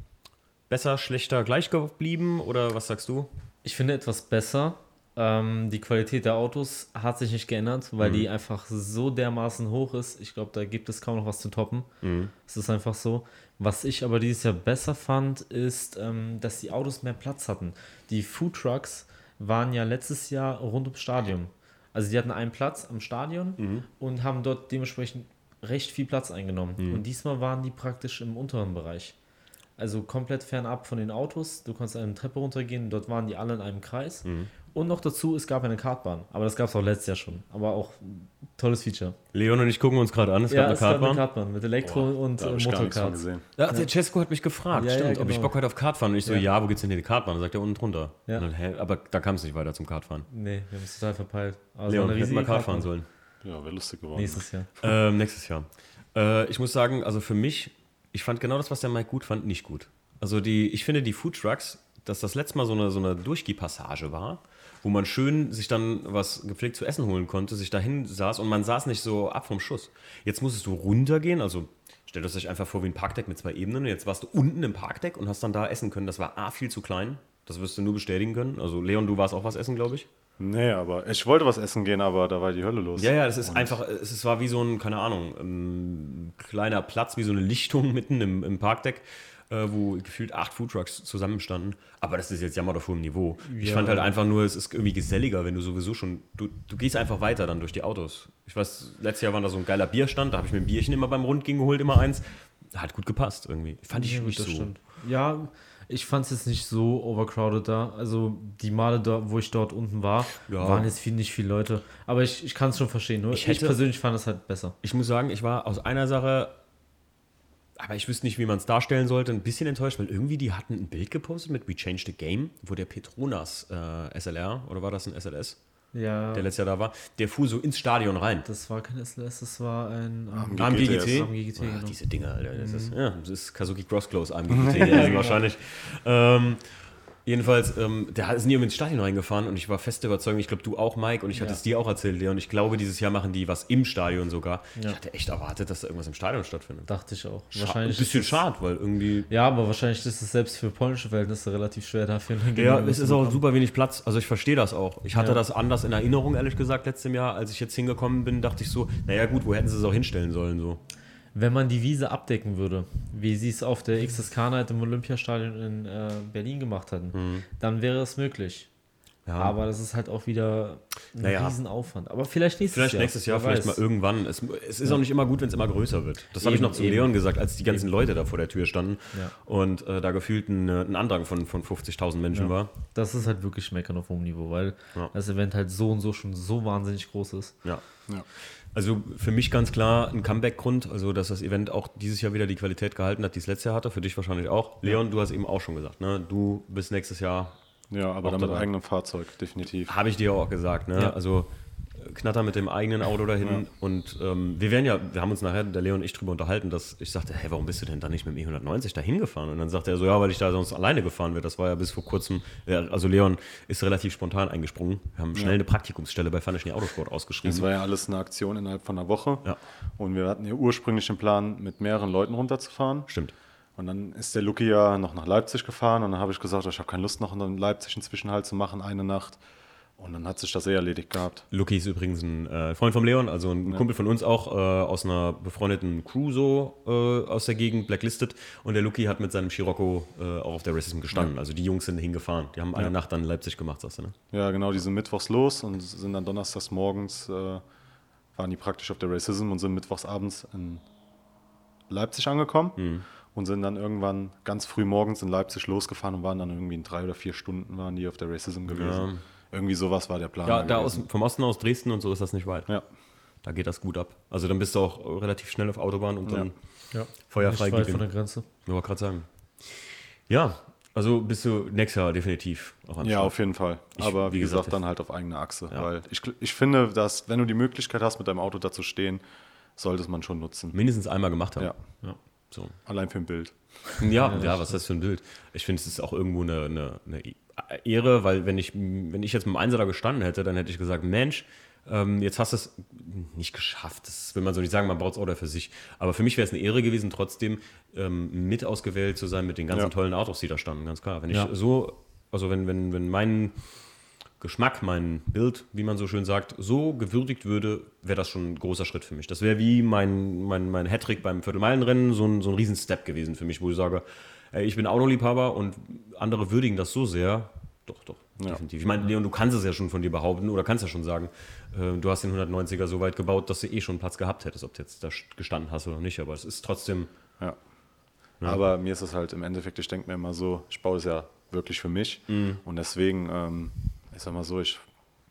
besser, schlechter, gleich geblieben oder was sagst du? Ich finde etwas besser. Ähm, die Qualität der Autos hat sich nicht geändert, weil Mhm. die einfach so dermaßen hoch ist. Ich glaube, da gibt es kaum noch was zu toppen. Mhm. Es ist einfach so. Was ich aber dieses Jahr besser fand, ist, ähm, dass die Autos mehr Platz hatten. Die Food Trucks waren ja letztes Jahr rund ums Stadion. Also die hatten einen Platz am Stadion Mhm. und haben dort dementsprechend recht viel Platz eingenommen. Mhm. Und diesmal waren die praktisch im unteren Bereich. Also komplett fernab von den Autos. Du konntest eine Treppe runtergehen, dort waren die alle in einem Kreis. Mhm. Und noch dazu, es gab eine Kartbahn. Aber das gab es auch letztes Jahr schon. Aber auch ein tolles Feature. Leon und ich gucken uns gerade an, es gab eine es gab eine Kartbahn. Kartbahn mit Elektro und Da äh, Motorkart. gesehen. Ja, der Cesco hat mich gefragt, Ja, ja, stimmt, ob ich genau. Bock hatte auf Kartfahren. Und ich so, ja, Ja. wo geht's denn hier die Kartbahn? Dann sagt er unten drunter. Ja. Und dann, hä, aber da kam es nicht weiter zum Kartfahren. Nee, wir haben es total verpeilt. Also Leon, wir hätten mal riesige Kart fahren Kartbahn. sollen. Ja, wäre lustig geworden. Nächstes Jahr. Ähm, nächstes Jahr. Äh, ich muss sagen, also für mich, ich fand genau das, was der Mike gut fand, nicht gut. Also die, ich finde die Food Trucks, dass das letzte Mal so eine, so eine Durchgehpassage war, wo man schön sich dann was gepflegt zu essen holen konnte, sich dahin saß und man saß nicht so ab vom Schuss. Jetzt musstest du runtergehen, also stellt euch einfach vor wie ein Parkdeck mit zwei Ebenen. Jetzt warst du unten im Parkdeck und hast dann da essen können. Das war A, viel zu klein. Das wirst du nur bestätigen können. Also Leon, du warst auch was essen, glaube ich. Nee, aber ich wollte was essen gehen, aber da war die Hölle los. Ja, ja, das ist einfach, es war wie so ein, keine Ahnung, ähm, kleiner Platz, wie so eine Lichtung <laughs> mitten im, im Parkdeck, äh, wo gefühlt acht Foodtrucks zusammenstanden. Aber das ist jetzt Jammer auf hohem Niveau. Ich Ja. fand halt einfach nur, es ist irgendwie geselliger, wenn du sowieso schon, du, du gehst einfach weiter dann durch die Autos. Ich weiß, letztes Jahr war da so ein geiler Bierstand, da habe ich mir ein Bierchen immer beim Rundgehen geholt, immer eins. Hat gut gepasst irgendwie. Fand ich Ja, nicht das so. stimmt. Ja, ich fand es jetzt nicht so overcrowded da. Also die Male, da, wo ich dort unten war, Ja. waren jetzt viel, nicht viele Leute. Aber ich, ich kann es schon verstehen. Nur Ich ich, hätte- persönlich fand es halt besser. Ich muss sagen, ich war aus einer Sache, aber ich wüsste nicht, wie man es darstellen sollte, ein bisschen enttäuscht, weil irgendwie die hatten ein Bild gepostet mit We Changed the Game, wo der Petronas äh, SLR, oder war das ein SLS, Ja, der letztes Jahr da war, der fuhr so ins Stadion rein. das war kein SLS, das war ein ähm, AMG GTS. AMG GT. Ah, genau. diese Dinger, Alter, das ist, ja, das ist Kazuki Crossclose AMG also <laughs> wahrscheinlich. Ähm, jedenfalls, ähm, der ist nie ins Stadion reingefahren und ich war fest überzeugt, ich glaube du auch, Mike, und ich hatte Ja. es dir auch erzählt, Leon, ich glaube, dieses Jahr machen die was im Stadion sogar. Ich Ja. hatte echt erwartet, dass da irgendwas im Stadion stattfindet. Dachte ich auch. Scha- Wahrscheinlich ein bisschen schade, weil irgendwie. Ja, aber wahrscheinlich ist es selbst für polnische Verhältnnisse relativ schwer dafür. Ja, es ist auch super wenig Platz. Also ich verstehe das auch. Ich hatte Ja. das anders in Erinnerung, ehrlich gesagt, letztem Jahr. Als ich jetzt hingekommen bin, dachte ich so, naja gut, wo hätten sie es auch hinstellen sollen? So. Wenn man die Wiese abdecken würde, wie sie es auf der XSK Night im Olympiastadion in äh, Berlin gemacht hatten, Mhm. dann wäre es möglich. Ja. Aber das ist halt auch wieder ein naja. Riesenaufwand. Aber vielleicht nächstes vielleicht Jahr. Vielleicht nächstes Jahr, vielleicht mal irgendwann. Es, es ist ja. auch nicht immer gut, wenn es immer größer wird. Das habe ich noch zu Leon gesagt, als die ganzen eben. Leute da vor der Tür standen ja. und äh, da gefühlt ein, ein Andrang von, von 50.000 Menschen war. Das ist halt wirklich Meckern auf hohem Niveau, weil das Event halt so und so schon so wahnsinnig groß ist. Ja. Also für mich ganz klar ein Comeback-Grund, also dass das Event auch dieses Jahr wieder die Qualität gehalten hat, die es letztes Jahr hatte, für dich wahrscheinlich auch. Leon, du hast eben auch schon gesagt, ne? du bist nächstes Jahr ja, aber dann mit eigenem Fahrzeug, definitiv. Habe ich dir auch gesagt, ne? Ja. Also Knatter mit dem eigenen Auto dahin. Ja. Und ähm, wir werden ja, wir haben uns nachher, der Leon und ich, drüber unterhalten, dass ich sagte, hey, warum bist du denn da nicht mit dem E190 dahin gefahren? Und dann sagte er so, ja, weil ich da sonst alleine gefahren wäre. Das war ja bis vor kurzem, also Leon ist relativ spontan eingesprungen. Wir haben schnell ja. eine Praktikumsstelle bei Funny Autosport ausgeschrieben. Das war ja alles eine Aktion innerhalb von einer Woche. Ja. Und wir hatten ja ursprünglich den Plan, mit mehreren Leuten runterzufahren. Stimmt. Und dann ist der Luki ja noch nach Leipzig gefahren und dann habe ich gesagt, ich habe keine Lust noch in Leipzig einen Zwischenhalt zu machen, eine Nacht. Und dann hat sich das eh erledigt gehabt. Luki ist übrigens ein äh, Freund von Leon, also ein ja. Kumpel von uns auch, äh, aus einer befreundeten Crew so äh, aus der Gegend, Blacklisted. Und der Luki hat mit seinem Scirocco äh, auch auf der Racism gestanden. Ja. Also die Jungs sind hingefahren. Die haben eine ja. Nacht dann in Leipzig gemacht, sagst du, ne? Ja, genau, die sind mittwochs los und sind dann donnerstags morgens, äh, waren die praktisch auf der Racism und sind mittwochs abends in Leipzig angekommen. Mhm und sind dann irgendwann ganz früh morgens in Leipzig losgefahren und waren dann irgendwie in drei oder vier Stunden waren die auf der Racism gewesen. Ja. Irgendwie sowas war der Plan. Ja, da aus, vom Osten aus Dresden und so ist das nicht weit. Ja. Da geht das gut ab. Also dann bist du auch relativ schnell auf Autobahn und dann ja. feuerfrei nicht weit von der Grenze. Ich wollte gerade sagen. Ja, also bist du nächstes Jahr definitiv auch an Ja, auf jeden Fall. Ich, Aber wie, gesagt, gesagt, dann halt auf eigene Achse. Ja. Weil ich, ich finde, dass wenn du die Möglichkeit hast, mit deinem Auto da zu stehen, sollte es man schon nutzen. Mindestens einmal gemacht haben. Ja. ja. So. Allein für ein Bild. Ja, ja, was ist das für ein Bild? Ich finde, es ist auch irgendwo eine, eine, eine, Ehre, weil wenn ich, wenn ich jetzt mit dem Einser da gestanden hätte, dann hätte ich gesagt, Mensch, ähm, jetzt hast du es nicht geschafft. Das will man so nicht sagen, man baut es auch für sich. Aber für mich wäre es eine Ehre gewesen, trotzdem ähm, mit ausgewählt zu sein mit den ganzen ja. tollen Autos, die da standen, ganz klar. Wenn ich ja. so, also wenn, wenn, wenn mein Geschmack, mein Bild, wie man so schön sagt, so gewürdigt würde, wäre das schon ein großer Schritt für mich. Das wäre wie mein, mein, mein Hattrick beim Viertelmeilenrennen, so ein, so ein Riesen-Step gewesen für mich, wo ich sage, ich bin Autoliebhaber und andere würdigen das so sehr. Doch, doch, ja. definitiv. Ich meine, Leon, du kannst es ja schon von dir behaupten oder kannst ja schon sagen, äh, du hast den 190er so weit gebaut, dass du eh schon Platz gehabt hättest, ob du jetzt da gestanden hast oder nicht, aber es ist trotzdem. Ja. ja. Aber mir ist es halt im Endeffekt, ich denke mir immer so, ich baue es ja wirklich für mich mhm. und deswegen. Ähm, ich sag mal so, ich,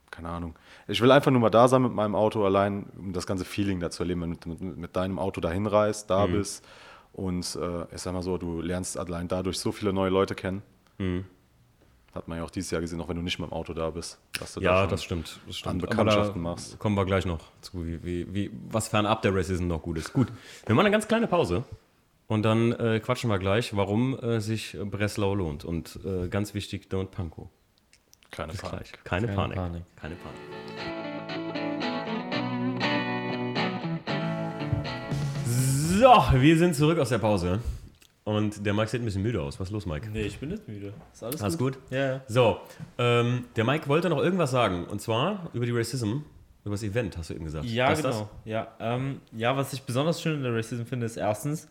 keine Ahnung. Ich will einfach nur mal da sein mit meinem Auto allein, um das ganze Feeling da zu erleben, wenn du mit, mit, mit deinem Auto dahin reist, da mhm. bist und äh, ich sag mal so, du lernst allein dadurch so viele neue Leute kennen. Mhm. Hat man ja auch dieses Jahr gesehen, auch wenn du nicht mit dem Auto da bist. Dass du ja, da das stimmt. Das stimmt. An Bekanntschaften machst. Kommen wir gleich noch zu, wie, wie, wie, was fernab der Racism noch gut ist. Gut, wir machen eine ganz kleine Pause. Und dann äh, quatschen wir gleich, warum äh, sich Breslau lohnt. Und äh, ganz wichtig, Don't Panko. Keine Bis Panik. Gleich. Keine, Keine Panik. Panik. Keine Panik. So, wir sind zurück aus der Pause. Und der Mike sieht ein bisschen müde aus. Was ist los, Mike? Nee, ich bin nicht müde. Ist alles, alles gut? gut? Ja, ja. So, ähm, der Mike wollte noch irgendwas sagen. Und zwar über die Racism, über das Event, hast du eben gesagt. Ja, was genau. Ja, ähm, ja, was ich besonders schön in der Racism finde, ist erstens,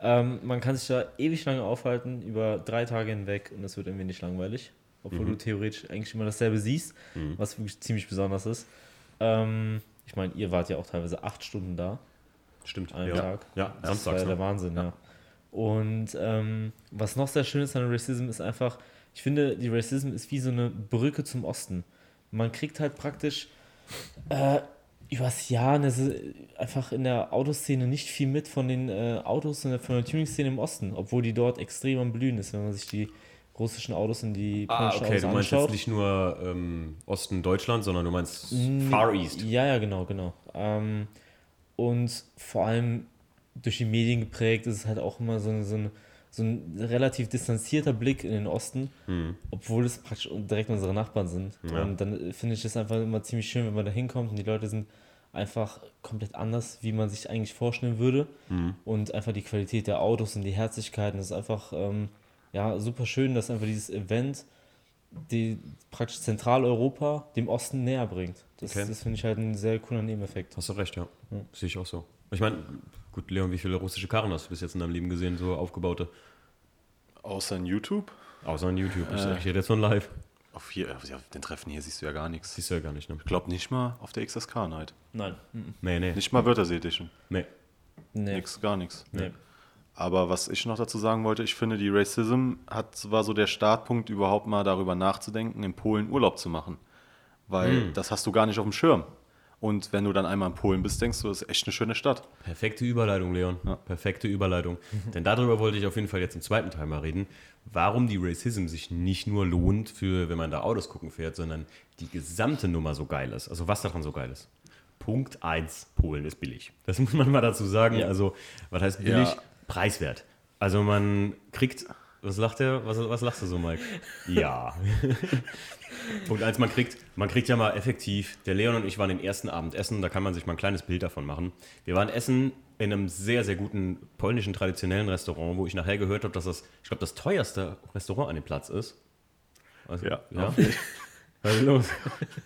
ähm, man kann sich da ewig lange aufhalten, über drei Tage hinweg und es wird irgendwie nicht langweilig obwohl mhm. du theoretisch eigentlich immer dasselbe siehst, mhm. was wirklich ziemlich besonders ist. Ähm, ich meine, ihr wart ja auch teilweise acht Stunden da. Stimmt. Einen ja. Tag. Ja, das Samstags, war ja der Wahnsinn, ja. ja. Und ähm, was noch sehr schön ist an Racism ist einfach, ich finde, die Racism ist wie so eine Brücke zum Osten. Man kriegt halt praktisch äh, übers Jahr eine, einfach in der Autoszene nicht viel mit von den äh, Autos und von der Tuning-Szene im Osten, obwohl die dort extrem am Blühen ist, wenn man sich die russischen Autos in die ah, okay, du meinst anschaut. jetzt nicht nur ähm, Osten Deutschland, sondern du meinst Far East. Ja, ja, genau, genau. Ähm, und vor allem durch die Medien geprägt ist es halt auch immer so, so, ein, so ein relativ distanzierter Blick in den Osten, hm. obwohl es praktisch direkt unsere Nachbarn sind. Ja. Und dann finde ich es einfach immer ziemlich schön, wenn man da hinkommt und die Leute sind einfach komplett anders, wie man sich eigentlich vorstellen würde. Hm. Und einfach die Qualität der Autos und die Herzlichkeiten, das ist einfach... Ähm, ja, super schön, dass einfach dieses Event die praktisch Zentraleuropa dem Osten näher bringt. Das, okay. das finde ich halt ein sehr cooler Nebeneffekt. Hast du recht, ja. ja. Sehe ich auch so. Ich meine, gut, Leon, wie viele russische Karren hast du bis jetzt in deinem Leben gesehen, so aufgebaute? Außer in YouTube? Außer in YouTube. Äh, ich rede jetzt von live. Auf hier, auf den Treffen hier siehst du ja gar nichts. Siehst du ja gar nicht, ne? Ich glaube nicht mal auf der XSK Night. Nein. Mhm. Nee, nee. Nicht mal Wörthersee Edition. Nee. Nee. Nix, gar nichts. Nee. Aber was ich noch dazu sagen wollte, ich finde, die Racism hat, war so der Startpunkt, überhaupt mal darüber nachzudenken, in Polen Urlaub zu machen. Weil das hast du gar nicht auf dem Schirm. Und wenn du dann einmal in Polen bist, denkst du, das ist echt eine schöne Stadt. Perfekte Überleitung, Leon. Perfekte Überleitung. <laughs> Denn darüber wollte ich auf jeden Fall jetzt im zweiten Teil mal reden, warum die Racism sich nicht nur lohnt, für wenn man da Autos gucken fährt, sondern die gesamte Nummer so geil ist. Also was daran so geil ist. Punkt 1, Polen ist billig. Das <laughs> muss man mal dazu sagen. Ja. Also, was heißt billig? Ja. Preiswert. Also man kriegt, was lacht der? Was, was lachst du so, Mike? Ja. <laughs> Punkt eins, man kriegt, man kriegt ja mal effektiv, der Leon und ich waren den ersten Abend essen, da kann man sich mal ein kleines Bild davon machen. Wir waren essen in einem sehr, sehr guten polnischen traditionellen Restaurant, wo ich nachher gehört habe, dass das, ich glaube, das teuerste Restaurant an dem Platz ist. Also, Ja. ja. <laughs> Was ist los?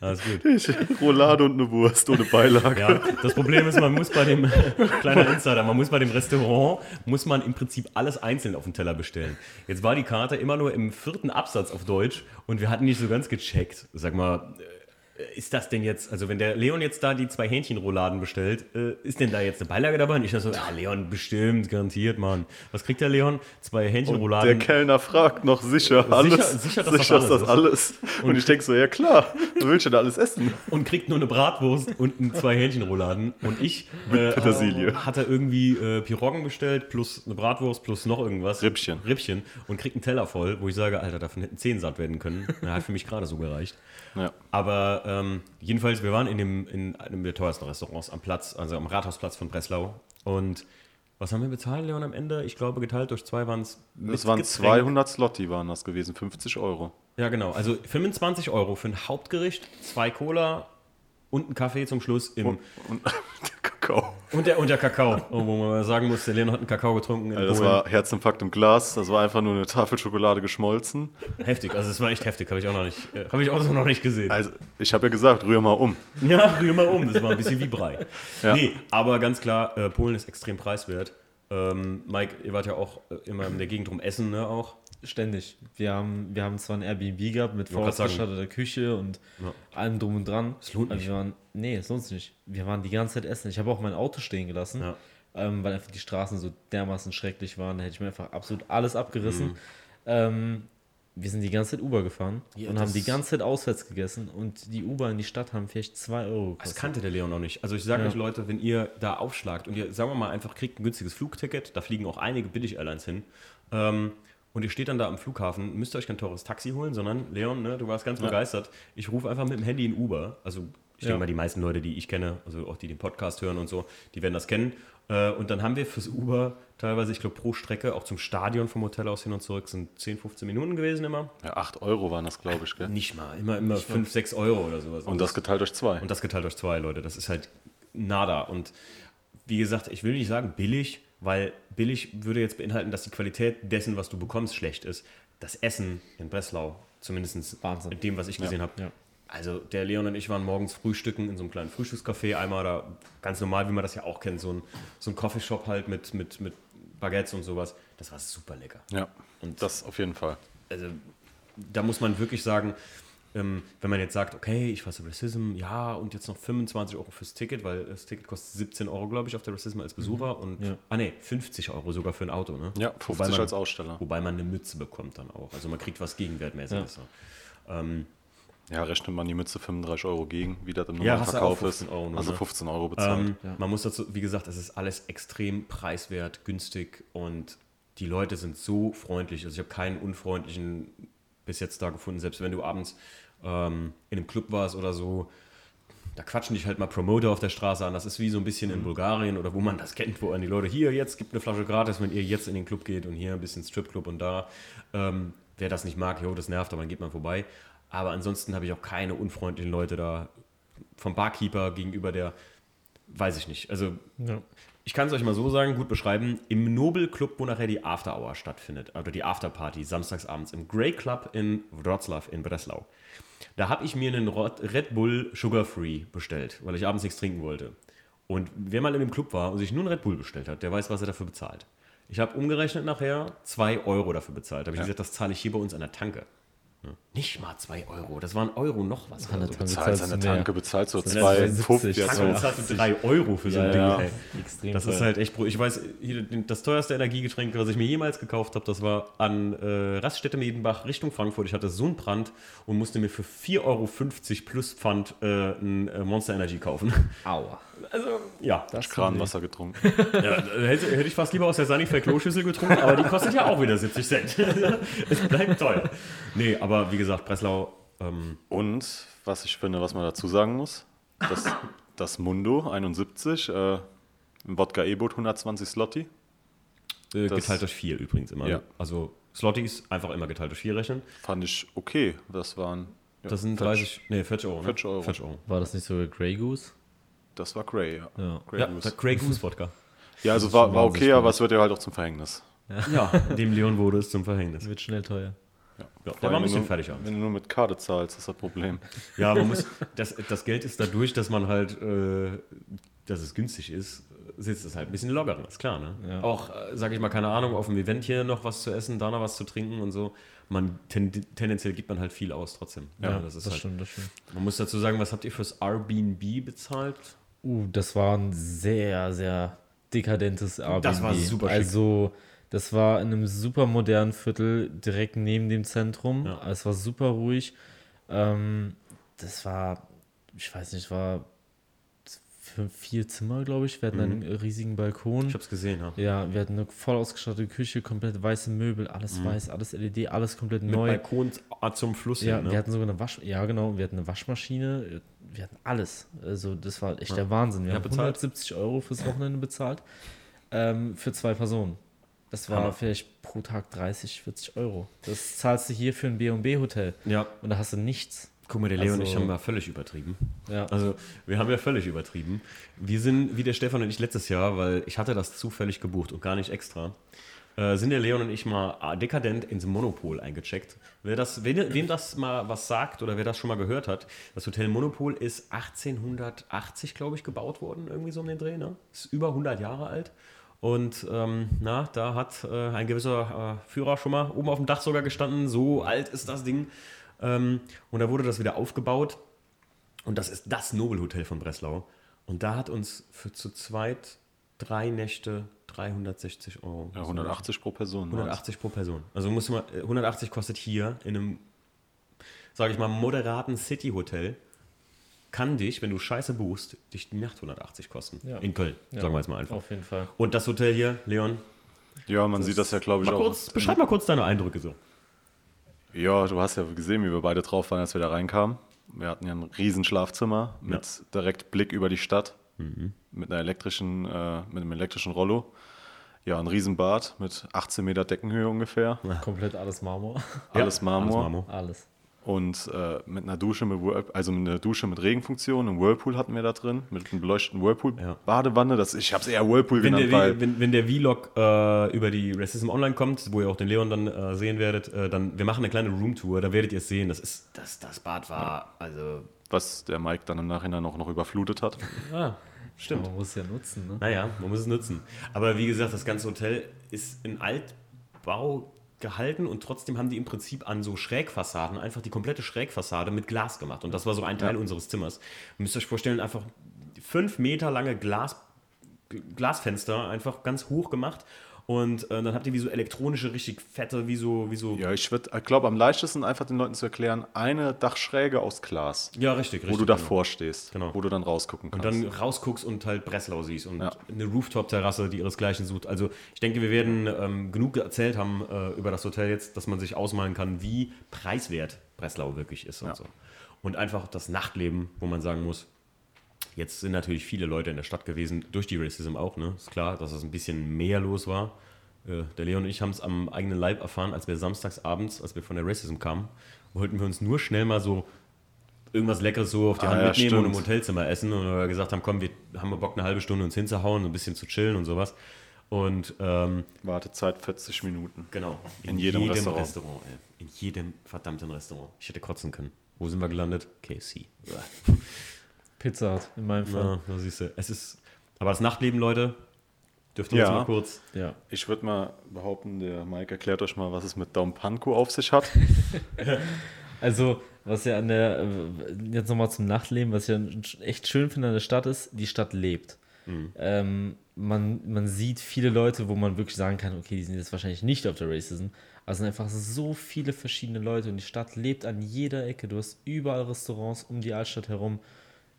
Alles gut. Roulade und eine Wurst ohne Beilage. Ja, das Problem ist, man muss bei dem, <laughs> kleiner Insider, man muss bei dem Restaurant, muss man im Prinzip alles einzeln auf den Teller bestellen. Jetzt war die Karte immer nur im vierten Absatz auf Deutsch und wir hatten nicht so ganz gecheckt. Sag mal, ist das denn jetzt, also wenn der Leon jetzt da die zwei Hähnchenrouladen bestellt, äh, ist denn da jetzt eine Beilage dabei? Und ich dachte so, ja, Leon, bestimmt, garantiert, Mann. Was kriegt der Leon? Zwei Der Hähnchenrouladen. Kellner fragt noch sicher alles. sicher, dass das sicher ist alles das alles. Und, ich denke so, ja klar, du willst ja da alles essen. und kriegt nur eine Bratwurst und ein- zwei Hähnchenrouladen. Und ich äh, Petersilie. hatte irgendwie äh, Piroggen bestellt, plus eine Bratwurst, plus noch irgendwas. Rippchen. Rippchen. Und kriegt einen Teller voll, wo ich sage, Alter, davon hätten zehn satt werden können. Na, hat für mich gerade so gereicht. Ja. Aber ähm, jedenfalls, wir waren in, dem, in einem der teuersten Restaurants am Platz, also am Rathausplatz von Breslau. Und was haben wir bezahlt, Leon, am Ende? Ich glaube, geteilt durch zwei waren es. Das waren 200 Slotti waren das gewesen, 50 Euro. Ja, genau. Also 25 Euro für ein Hauptgericht, zwei Cola und einen Kaffee zum Schluss im. Und <laughs> der Kakao. Und der, und der Kakao. Oh, wo man sagen muss, der Leon hat einen Kakao getrunken. Also das Polen. war Herzinfarkt im Glas, das war einfach nur eine Tafel Schokolade geschmolzen. heftig. Also es war echt heftig, habe ich auch noch nicht, äh, habe ich auch noch nicht gesehen. Also ich habe ja gesagt, rühr mal um. Ja, rühr mal um. Das war ein bisschen wie Brei. Ja. Nee, aber ganz klar, äh, Polen ist extrem preiswert. Ähm, Mike, ihr wart ja auch äh, immer in der Gegend rum essen, ne, auch. Ständig. Wir haben, wir haben zwar ein Airbnb gehabt mit vorausgestatteter Küche und allem drum und dran. Es lohnt nicht. Wir waren, nee, es lohnt sich nicht. Wir waren die ganze Zeit essen. Ich habe auch mein Auto stehen gelassen, Ja. ähm, weil einfach die Straßen so dermaßen schrecklich waren. Da hätte ich mir einfach absolut alles abgerissen. Mhm. Ähm, wir sind die ganze Zeit Uber gefahren Ja, und haben das- die ganze Zeit auswärts gegessen und die Uber in die Stadt haben vielleicht 2 Euro Das gekostet. kannte der Leon noch nicht. Also ich sage Ja. euch Leute, wenn ihr da aufschlagt und ihr, sagen wir mal, einfach kriegt ein günstiges Flugticket, da fliegen auch einige Billig-Airlines hin, ähm, und ihr steht dann da am Flughafen, müsst ihr euch kein teures Taxi holen, sondern Leon, ne, du warst ganz begeistert. Ich rufe einfach mit dem Handy in Uber. Also ich Ja. denke mal, die meisten Leute, die ich kenne, also auch die den Podcast hören und so, die werden das kennen. Äh, und dann haben wir fürs Uber teilweise, ich glaube, pro Strecke, auch zum Stadion vom Hotel aus hin und zurück, sind 10, 15 Minuten gewesen immer. Ja, 8 Euro waren das, glaube ich, gell? Nicht mal, immer, immer 5, 6 Euro oder sowas. Und das geteilt durch zwei. Und das geteilt durch zwei, Leute. Das ist halt nada. Und wie gesagt, ich will nicht sagen billig, weil billig würde jetzt beinhalten, dass die Qualität dessen, was du bekommst, schlecht ist. Das Essen in Breslau, zumindest Wahnsinn. mit dem, was ich gesehen habe. ja. Also der Leon und ich waren morgens frühstücken in so einem kleinen Frühstückscafé, einmal da ganz normal, wie man das ja auch kennt, so ein, so ein Coffeeshop halt mit, mit, mit Baguettes und sowas. Das war super lecker. Ja, Und das auf jeden Fall. also da muss man wirklich sagen, ähm, wenn man jetzt sagt, okay, ich fasse Racism, ja, und jetzt noch 25 Euro fürs Ticket, weil das Ticket kostet 17 Euro, glaube ich, auf der Racism als Besucher und, Ja. ah ne, 50 Euro sogar für ein Auto, ne? Ja, Wobei 50 man, als Aussteller. Wobei man eine Mütze bekommt dann auch. Also man kriegt was Gegenwertmäßiges. Ja. Ähm, Ja, rechnet man die Mütze 35 Euro gegen, wie das im Ja, normalen du Verkauf ist. 15 Euro nur, also ne? 15 Euro bezahlt. Ähm, Man muss dazu, wie gesagt, es ist alles extrem preiswert, günstig und die Leute sind so freundlich. Also ich habe keinen unfreundlichen bis jetzt da gefunden, selbst wenn du abends ähm, in einem Club warst oder so. Da quatschen dich halt mal Promoter auf der Straße an. Das ist wie so ein bisschen in Bulgarien oder wo man das kennt, wo an die Leute hier, jetzt gibt eine Flasche gratis, wenn ihr jetzt in den Club geht und hier ein bisschen Stripclub und da. Ähm, wer das nicht mag, jo, das nervt, aber dann geht man vorbei. Aber ansonsten habe ich auch keine unfreundlichen Leute da vom Barkeeper gegenüber der, weiß ich nicht. Also Ja. ich kann es euch mal so sagen, gut beschreiben. Im Nobel Club, wo nachher die After Hour stattfindet, oder die Afterparty, samstagsabends, im Grey Club in Wroclaw in Breslau. Da habe ich mir einen Red Bull Sugar Free bestellt, weil ich abends nichts trinken wollte. Und wer mal in dem Club war und sich nur einen Red Bull bestellt hat, der weiß, was er dafür bezahlt. Ich habe umgerechnet nachher 2 Euro dafür bezahlt. Da habe ich gesagt, das zahle ich hier bei uns an der Tanke. Nicht mal 2 Euro. Das waren Euro noch was. An der oder so. Tanke Bezahlst zahlst an der mehr. Tanke, bezahlst so Das sind 2,50. 70, Ja, Tanke bezahlst du 3 Euro für so ein Ja, Ding. ja. Extrem Das ist halt echt, bro- ich weiß, hier, das teuerste Energiegetränk, was ich mir jemals gekauft habe, das war an äh, Raststätte Miedenbach Richtung Frankfurt. Ich hatte so einen Brand und musste mir für 4,50 Euro plus Pfand äh, ein äh, Monster Energy kaufen. Aua. Also, ja. Das Kranwasser getrunken. <laughs> ja hätte, hätte ich fast lieber aus der Sanifair Kloschüssel getrunken, aber die kostet ja auch wieder 70 Cent. <laughs> es bleibt teuer. Nee, aber wie gesagt, Breslau, ähm, Und was ich finde, was man dazu sagen muss, das, <laughs> das Mundo 71, äh, im Wodka E-Boot 120 Slotti. äh, geteilt durch 4 übrigens immer. Ja. Also Slotties einfach immer geteilt durch 4 rechnen. Fand ich okay. Das waren. ja, Das sind 40. 30, nee, 40 Euro. Ne? 40 Euro. 40 Euro. War das nicht sogar Grey Goose? Das war Grey, ja. Ja. Grey Ja, Goose. Grey Goose <laughs> Wodka. ja, also ist war, war okay, aber es wird ja halt auch zum Verhängnis. Ja, dem Leon wurde es zum Verhängnis. Wird schnell teuer. Ja. Ja, der war ein bisschen du- fertig abends. Wenn du nur mit Karte zahlst, ist das Problem. <laughs> Ja, man muss, das, das Geld ist dadurch, dass man halt, äh, dass es günstig ist, sitzt es halt ein bisschen lockerer, ist klar, ne? Ja. Auch, äh, sag ich mal, keine Ahnung, auf dem Event hier noch was zu essen, da noch was zu trinken und so. Man, ten, tendenziell gibt man halt viel aus trotzdem. Ja, das ist das halt, stimmt, das stimmt. Man muss dazu sagen, was habt ihr fürs Airbnb bezahlt? Uh, das war ein sehr, sehr dekadentes Airbnb. Das war super schick. Also, das war in einem super modernen Viertel direkt neben dem Zentrum. Ja. Es war super ruhig. Ähm, das war, ich weiß nicht, war vier Zimmer, glaube ich. Wir hatten einen riesigen Balkon. Mhm. Ich hab's gesehen, ja. Ja, wir hatten eine voll ausgestattete Küche, komplett weiße Möbel, alles weiß, alles LED, alles komplett Mhm. Mit neu. Balkon zum Fluss Ja, hin, ne? wir hatten sogar eine Wasch, ja genau, wir hatten eine Waschmaschine, wir hatten alles. Also das war echt der Wahnsinn. Wir Ja, haben bezahlt? 170 Euro fürs Wochenende bezahlt ähm, für zwei Personen. Das war Hammer. vielleicht pro Tag 30, 40 Euro. Das zahlst du hier für ein B&B Hotel ja. und da hast du nichts. Guck mal, der Leo und ich Also- haben ja völlig übertrieben. Ja. Also, wir haben ja völlig übertrieben. Wir sind, wie der Stefan und ich letztes Jahr, weil ich hatte das zufällig gebucht und gar nicht extra, äh, sind der Leon und ich mal dekadent ins Monopol eingecheckt. Wer das, wen, wem das mal was sagt oder wer das schon mal gehört hat, das Hotel Monopol ist 1880, glaube ich, gebaut worden, irgendwie so um den Dreh. Ne? Ist über 100 Jahre alt. Und ähm, na, da hat äh, ein gewisser äh, Führer schon mal oben auf dem Dach sogar gestanden. So alt ist das Ding. Ähm, und da wurde das wieder aufgebaut. Und das ist das Nobelhotel von Breslau. Und da hat uns für zu zweit drei Nächte 360 Euro. Ja, 180 pro Person. war's. 180 pro Person. Also muss man, äh, 180 kostet hier in einem, sage ich mal, moderaten City-Hotel, kann dich, wenn du Scheiße buchst, dich die Nacht 180 kosten. Ja. In Köln, Ja. sagen wir jetzt mal einfach. Auf jeden Fall. Und das Hotel hier, Leon, Ja, man sieht das ja, glaube ich, mal auch. kurz, beschreib mal kurz deine Eindrücke so. Ja, du hast ja gesehen, wie wir beide drauf waren, als wir da reinkamen. Wir hatten ja ein riesen Schlafzimmer mit direkt Blick über die Stadt, mit einer elektrischen, äh, mit einem elektrischen Rollo. Ja, ein Riesenbad mit 18 Meter Deckenhöhe ungefähr. Komplett alles Marmor. Alles Marmor. Alles Marmor. Alles. Und äh, mit einer Dusche mit Whirl also mit einer Dusche mit Regenfunktion, einen Whirlpool hatten wir da drin, mit einem beleuchteten Whirlpool. Ja. Badewanne, das, ich habe es eher Whirlpool Wenn genannt, der, weil wenn, wenn der Vlog äh, über die Racism Online kommt, wo ihr auch den Leon dann äh, sehen werdet, äh, dann wir machen eine kleine Roomtour, da werdet ihr es sehen. Das ist, das, das Bad war, also, was der Mike dann im Nachhinein auch noch überflutet hat. ja, stimmt. Man muss es ja nutzen, ne? Naja, man muss es nutzen. Aber wie gesagt, das ganze Hotel ist in Altbau gehalten und trotzdem haben die im Prinzip an so Schrägfassaden einfach die komplette Schrägfassade mit Glas gemacht. Und das war so ein Teil unseres Zimmers. Ihr müsst euch vorstellen, einfach fünf Meter lange Glas, Glasfenster einfach ganz hoch gemacht. Und äh, dann habt ihr wie so elektronische, richtig fette, wie so, wie so. Ja, ich glaube, am leichtesten einfach den Leuten zu erklären, eine Dachschräge aus Glas, Ja, richtig, richtig. wo du davor stehst, Genau. wo du dann rausgucken Und kannst. dann rausguckst und halt Breslau siehst und Ja. eine Rooftop-Terrasse, die ihresgleichen sucht. Also ich denke, wir werden ähm, genug erzählt haben äh, über das Hotel jetzt, dass man sich ausmalen kann, wie preiswert Breslau wirklich ist und Ja. so. Und einfach das Nachtleben, wo man sagen muss, jetzt sind natürlich viele Leute in der Stadt gewesen, durch die Racism auch, ne? Ist klar, dass es ein bisschen mehr los war. Äh, der Leon und ich haben es am eigenen Leib erfahren, als wir samstags abends, als wir von der Racism kamen, wollten wir uns nur schnell mal so irgendwas Leckeres so auf die Ah, Hand ja, mitnehmen und im stimmt. Hotelzimmer essen und wir gesagt haben, komm, wir haben mal Bock, eine halbe Stunde uns hinzuhauen, ein bisschen zu chillen und sowas. Und ähm, Wartezeit 40 Minuten. genau, In jedem Restaurant. ey. In jedem verdammten Restaurant. Ich hätte kotzen können. Wo sind wir gelandet? KFC. <laughs> Pizza Hut, in meinem Fall. Ja, siehst du. Es ist, aber das Nachtleben, Leute, Dürft ihr jetzt Ja. mal kurz. Ja. Ich würde mal behaupten, der Mike erklärt euch mal, was es mit Dom Panko auf sich hat. <laughs> Also, was ja an der, äh, jetzt nochmal zum Nachtleben, was ich ja echt schön finde an der Stadt ist, die Stadt lebt. Ähm, man, man sieht viele Leute, wo man wirklich sagen kann, okay, die sind jetzt wahrscheinlich nicht auf der Racism, es sind einfach so viele verschiedene Leute und die Stadt lebt an jeder Ecke. Du hast überall Restaurants um die Altstadt herum,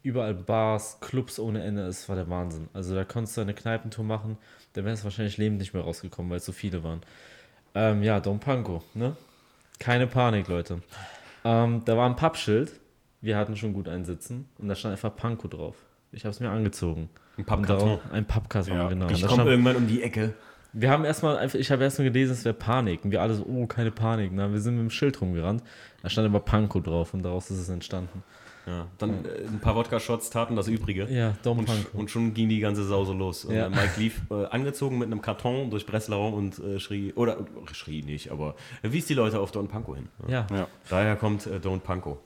überall Bars, Clubs ohne Ende. Es war der Wahnsinn. Also da konntest du eine Kneipentour machen, da wärst du wahrscheinlich lebend nicht mehr rausgekommen, weil es so viele waren. Ähm, ja, Dom Panko, ne? Keine Panik, Leute. Ähm, da war ein Pappschild. Wir hatten schon gut einen sitzen und da stand einfach Panko drauf. Ich habe es mir angezogen. Ein Pappkarton. Ein Pappkarton, Ja, genau. Ich komme irgendwann um die Ecke. wir haben erstmal einfach, ich habe erstmal gelesen, es wäre Panik. Und wir alle so, oh, keine Panik. Na, wir sind mit dem Schild rumgerannt. Da stand aber Panko drauf und daraus ist es entstanden. Ja, dann äh, ein paar Wodka-Shots taten das Übrige. Ja, Und, und schon ging die ganze Sause los. Und Ja. äh, Mike lief äh, angezogen mit einem Karton durch Breslau und äh, schrie, oder äh, schrie nicht, aber er wies die Leute auf Don Panko hin. Ja, Ja. Daher kommt äh, Don't Panko.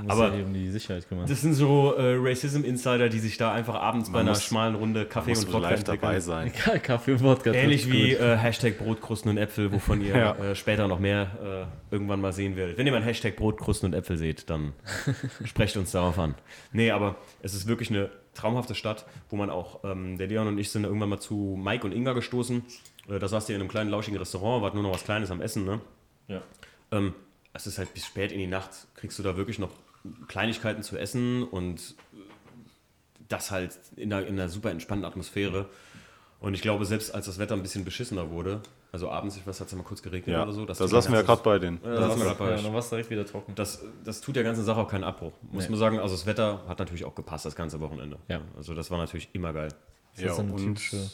Muss aber- ja um die Sicherheit kümmern. Das sind so äh, Racism-Insider, die sich da einfach abends bei Man einer muss- schmalen Runde Kaffee und Wodka live dabei sein. <laughs> Kaffee und Wodka. Ähnlich wie äh, Hashtag Brotkrusten und Äpfel, wovon ihr <laughs> Ja. äh, später noch mehr äh, irgendwann mal sehen werdet. Wenn ihr mal Hashtag Brotkrusten und Äpfel seht, dann <laughs> sprecht uns darauf an. Nee, aber es ist wirklich eine traumhafte Stadt, wo man auch, ähm, der Leon und ich sind irgendwann mal zu Mike und Inga gestoßen. Äh, da saßt ihr in einem kleinen, lauschigen Restaurant, wart nur noch was Kleines am Essen, ne? Ja. Ähm, es ist halt bis spät in die Nacht, kriegst du da wirklich noch Kleinigkeiten zu essen und das halt in einer, in einer super entspannten Atmosphäre. Und ich glaube, selbst als das Wetter ein bisschen beschissener wurde, also abends, was hat es ja mal kurz geregnet Ja, oder so. da tut saßen wir ja gerade bei denen. Ja, da saßen wir Ja, gerade bei euch. dann war es direkt wieder trocken. Das, das tut der ganzen Sache auch keinen Abbruch. Muss Nee. man sagen, also das Wetter hat natürlich auch gepasst, das ganze Wochenende. Ja. Also das war natürlich immer geil. Das eine typische-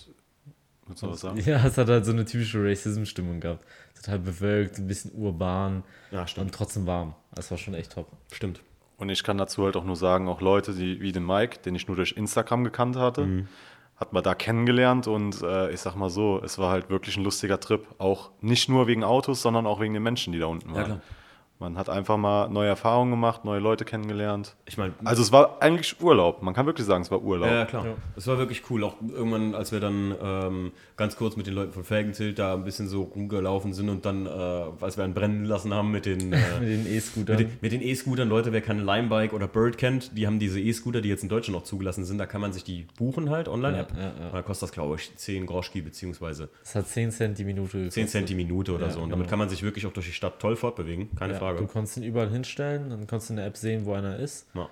Willst du was sagen? Ja, es hat halt so eine typische Racism-Stimmung gehabt. Total bewölkt, ein bisschen urban Ja, und trotzdem warm. Das war schon echt top. Stimmt. Und ich kann dazu halt auch nur sagen, auch Leute, die, wie den Mike, den ich nur durch Instagram gekannt hatte, Mhm. hat man da kennengelernt und äh, ich sag mal so, es war halt wirklich ein lustiger Trip. Auch nicht nur wegen Autos, sondern auch wegen den Menschen, die da unten waren. klar. Man hat einfach mal neue Erfahrungen gemacht, neue Leute kennengelernt. Ich meine, Also es war eigentlich Urlaub. Man kann wirklich sagen, es war Urlaub. Ja, klar. Ja. Das war wirklich cool. Auch irgendwann, als wir dann ähm, ganz kurz mit den Leuten von Felgentilt da ein bisschen so rumgelaufen sind und dann, äh, als wir einen brennen lassen haben mit den äh, <laughs> Mit den E-Scootern. mit den- E-Scootern. Leute, wer keine Limebike oder Bird kennt, die haben diese E-Scooter, die jetzt in Deutschland noch zugelassen sind. Da kann man sich die buchen halt, Online-App. Ja, ja, ja. Da kostet das, glaube ich, 10 Groschki beziehungsweise Das hat 10 Cent die Minute. 10 gekostet. Cent die Minute oder Ja, so. Und damit genau. kann man sich wirklich auch durch die Stadt toll fortbewegen. Keine Ja, Frage. Du konntest ihn überall hinstellen, dann konntest du in der App sehen, wo einer ist, Ja.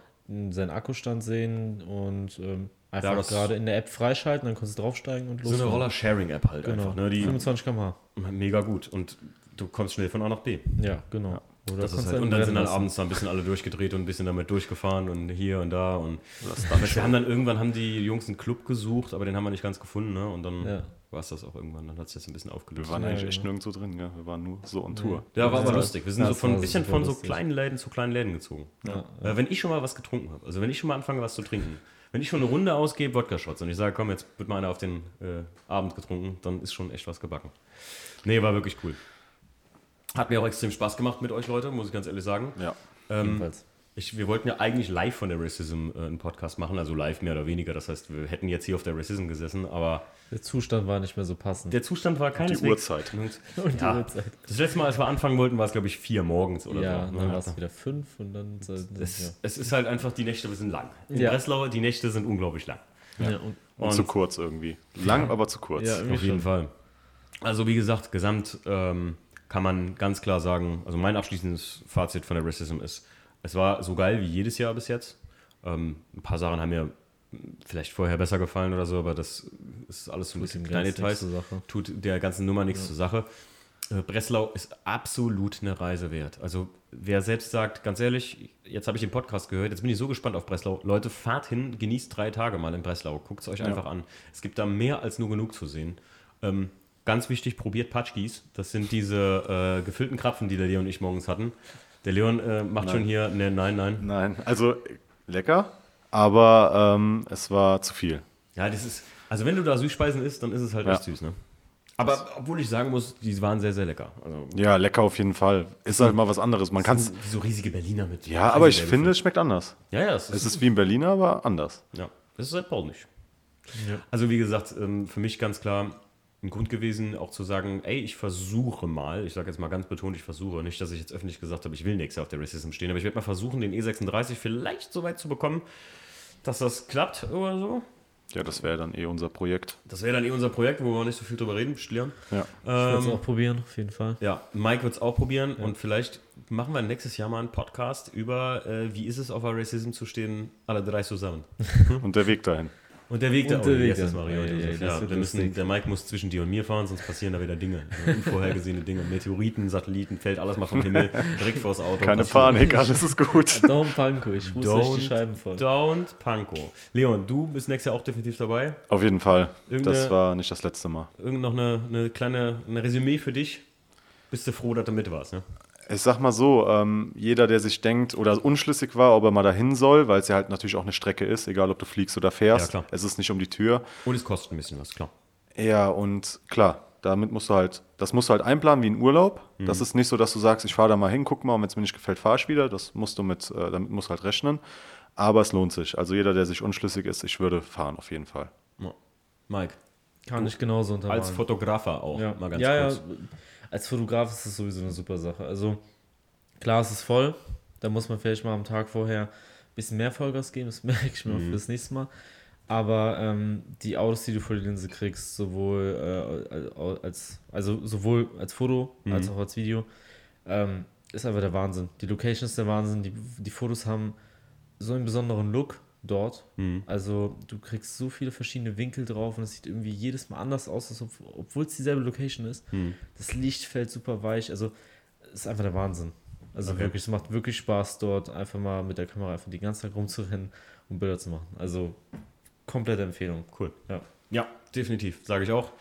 seinen Akkustand sehen und ähm, einfach Ja, das- gerade in der App freischalten, dann konntest du draufsteigen und So eine. Roller-Sharing-App halt Genau. einfach. Ne? Die 25 km/h. mega gut. Und du kommst schnell von A nach B. Ja, genau. Oder Das ist kannst halt, und dann sind dann lassen. abends da ein bisschen alle durchgedreht und ein bisschen damit durchgefahren und hier und da. Und wir haben dann irgendwann haben die Jungs einen Club gesucht, aber den haben wir nicht ganz gefunden. Ne? Und dann Ja. War es das auch irgendwann. Dann hat es jetzt ein bisschen aufgelöst. Wir waren Ja, eigentlich echt nirgendwo drin. Gell? Wir waren nur so on Tour. Ja, war aber Ja. lustig. Wir sind Ja, so das von ein bisschen von so lustig. kleinen Läden zu kleinen Läden gezogen. Ja, wenn ich schon mal was getrunken habe, also wenn ich schon mal anfange, was zu trinken, wenn ich schon eine Runde ausgebe, Wodka-Shots und ich sage, komm, jetzt wird mal einer auf den äh, Abend getrunken, dann ist schon echt was gebacken. Nee, war wirklich cool. Hat mir auch extrem Spaß gemacht mit euch, Leute, muss ich ganz ehrlich sagen. Ja. Ähm, Ebenfalls. ich, wir wollten ja eigentlich live von der Racism äh, einen Podcast machen, also live mehr oder weniger. Das heißt, wir hätten jetzt hier auf der Racism gesessen, aber Der Zustand war nicht mehr so passend. der Zustand war keineswegs. Uhrzeit. Und, Und die ja, Uhrzeit. das letzte Mal, als wir anfangen wollten, war es, glaube ich, vier morgens oder ja, so. ne? dann war es wieder fünf und dann. Es, es ist halt einfach, die Nächte sind lang. In Ja. Breslau, die Nächte sind unglaublich lang. ja. ja, und, Und zu kurz irgendwie. Lang, aber zu kurz. Ja, Auf jeden schon. Fall. Also wie gesagt, gesamt ähm, kann man ganz klar sagen, also mein abschließendes Fazit von der Racism ist, es war so geil wie jedes Jahr bis jetzt. Ähm, ein paar Sachen haben mir vielleicht vorher besser gefallen oder so, aber das ist alles so ein Tut bisschen kleine Details. Tut der ganzen Nummer nichts zur Sache. Äh, Breslau ist absolut eine Reise wert. Also wer selbst sagt, ganz ehrlich, jetzt habe ich den Podcast gehört, jetzt bin ich so gespannt auf Breslau. Leute, fahrt hin, genießt drei Tage mal in Breslau. Guckt es euch einfach an. Es gibt da mehr als nur genug zu sehen. Ähm, ganz wichtig, probiert Patschkis. Das sind diese äh, gefüllten Krapfen, die der Leon und ich morgens hatten. Der Leon äh, macht schon hier, ne, nein, nein. Nein, also lecker, aber ähm, es war zu viel. Ja, das ist, also wenn du da Süßspeisen isst, dann ist es halt Ja. echt süß, ne? Aber obwohl ich sagen muss, die waren sehr, sehr lecker. Also, Ja, lecker auf jeden Fall. Ist halt mal was anderes. Man kann es. so riesige Berliner mit. Ja, aber ich finde, es schmeckt anders. Ja, ja, es Es ist, ist wie ein Berliner, aber anders. ja, das ist halt nicht. Ja. Also wie gesagt, ähm, für mich ganz klar ein Grund gewesen, auch zu sagen, ey, ich versuche mal, ich sage jetzt mal ganz betont, ich versuche, nicht, dass ich jetzt öffentlich gesagt habe, ich will nächstes Jahr auf der Racism stehen, aber ich werde mal versuchen, den E36 vielleicht so weit zu bekommen, dass das klappt oder so. Ja, das wäre dann eh unser Projekt. Das wäre dann eh unser Projekt, wo wir nicht so viel drüber reden, Leon. Ja. ich würde es ähm, auch probieren, auf jeden Fall. Ja, Mike wird es auch probieren ja. und vielleicht machen wir nächstes Jahr mal einen Podcast über, äh, wie ist es auf der Racism zu stehen, alle drei zusammen. <laughs> und der Weg dahin. Und der Weg, der, oh, Weg yes, Mario. Ja, ja, ja, müssen, der Mike muss zwischen dir und mir fahren, sonst passieren da wieder Dinge. <laughs> Unvorhergesehene Dinge. Meteoriten, Satelliten, fällt alles mal vom Himmel direkt vors Auto. Keine Panik, alles ist gut. <laughs> Don't Panko, ich muss don't, die Scheiben voll. Don't Panko. Leon, du bist nächstes Jahr auch definitiv dabei. Auf jeden Fall. Irgende, das war nicht das letzte Mal. Irgend noch eine, eine kleine eine Resümee für dich? Bist du froh, dass du mit warst, ne? Ich sag mal so, ähm, jeder, der sich denkt oder unschlüssig war, ob er mal dahin soll, weil es ja halt natürlich auch eine Strecke ist, egal ob du fliegst oder fährst, ja, es ist nicht um die Tür. Und es kostet ein bisschen was, klar. Ja, und klar, damit musst du halt, das musst du halt einplanen wie ein Urlaub. Mhm. Das ist nicht so, dass du sagst, ich fahre da mal hin, guck mal, und wenn es mir nicht gefällt, fahre ich wieder. Das musst du mit, äh, damit musst du halt rechnen. Aber es lohnt sich. Also jeder, der sich unschlüssig ist, ich würde fahren auf jeden Fall. Ja. Mike. Kann du, ich genauso untermalen. Als Fotografer auch, ja. mal ganz ja, kurz. Ja, als Fotograf ist es sowieso eine super Sache. Also klar, es ist voll. Da muss man vielleicht mal am Tag vorher ein bisschen mehr Vollgas geben. Das <laughs> merke ich mir mhm. auch für das nächste Mal. Aber ähm, die Autos, die du vor die Linse kriegst, sowohl äh, als, also sowohl als Foto mhm. als auch als Video, ähm, ist einfach der Wahnsinn. Die Location ist der Wahnsinn. Die, die Fotos haben so einen besonderen Look dort. Mhm. Also du kriegst so viele verschiedene Winkel drauf und es sieht irgendwie jedes Mal anders aus, obwohl es dieselbe Location ist. Mhm. Das Licht fällt super weich. Also es ist einfach der Wahnsinn. Also okay. wirklich, es macht wirklich Spaß dort einfach mal mit der Kamera einfach die ganze Zeit rumzurennen und Bilder zu machen. Also komplette Empfehlung. Cool. Ja, ja definitiv, sage ich auch.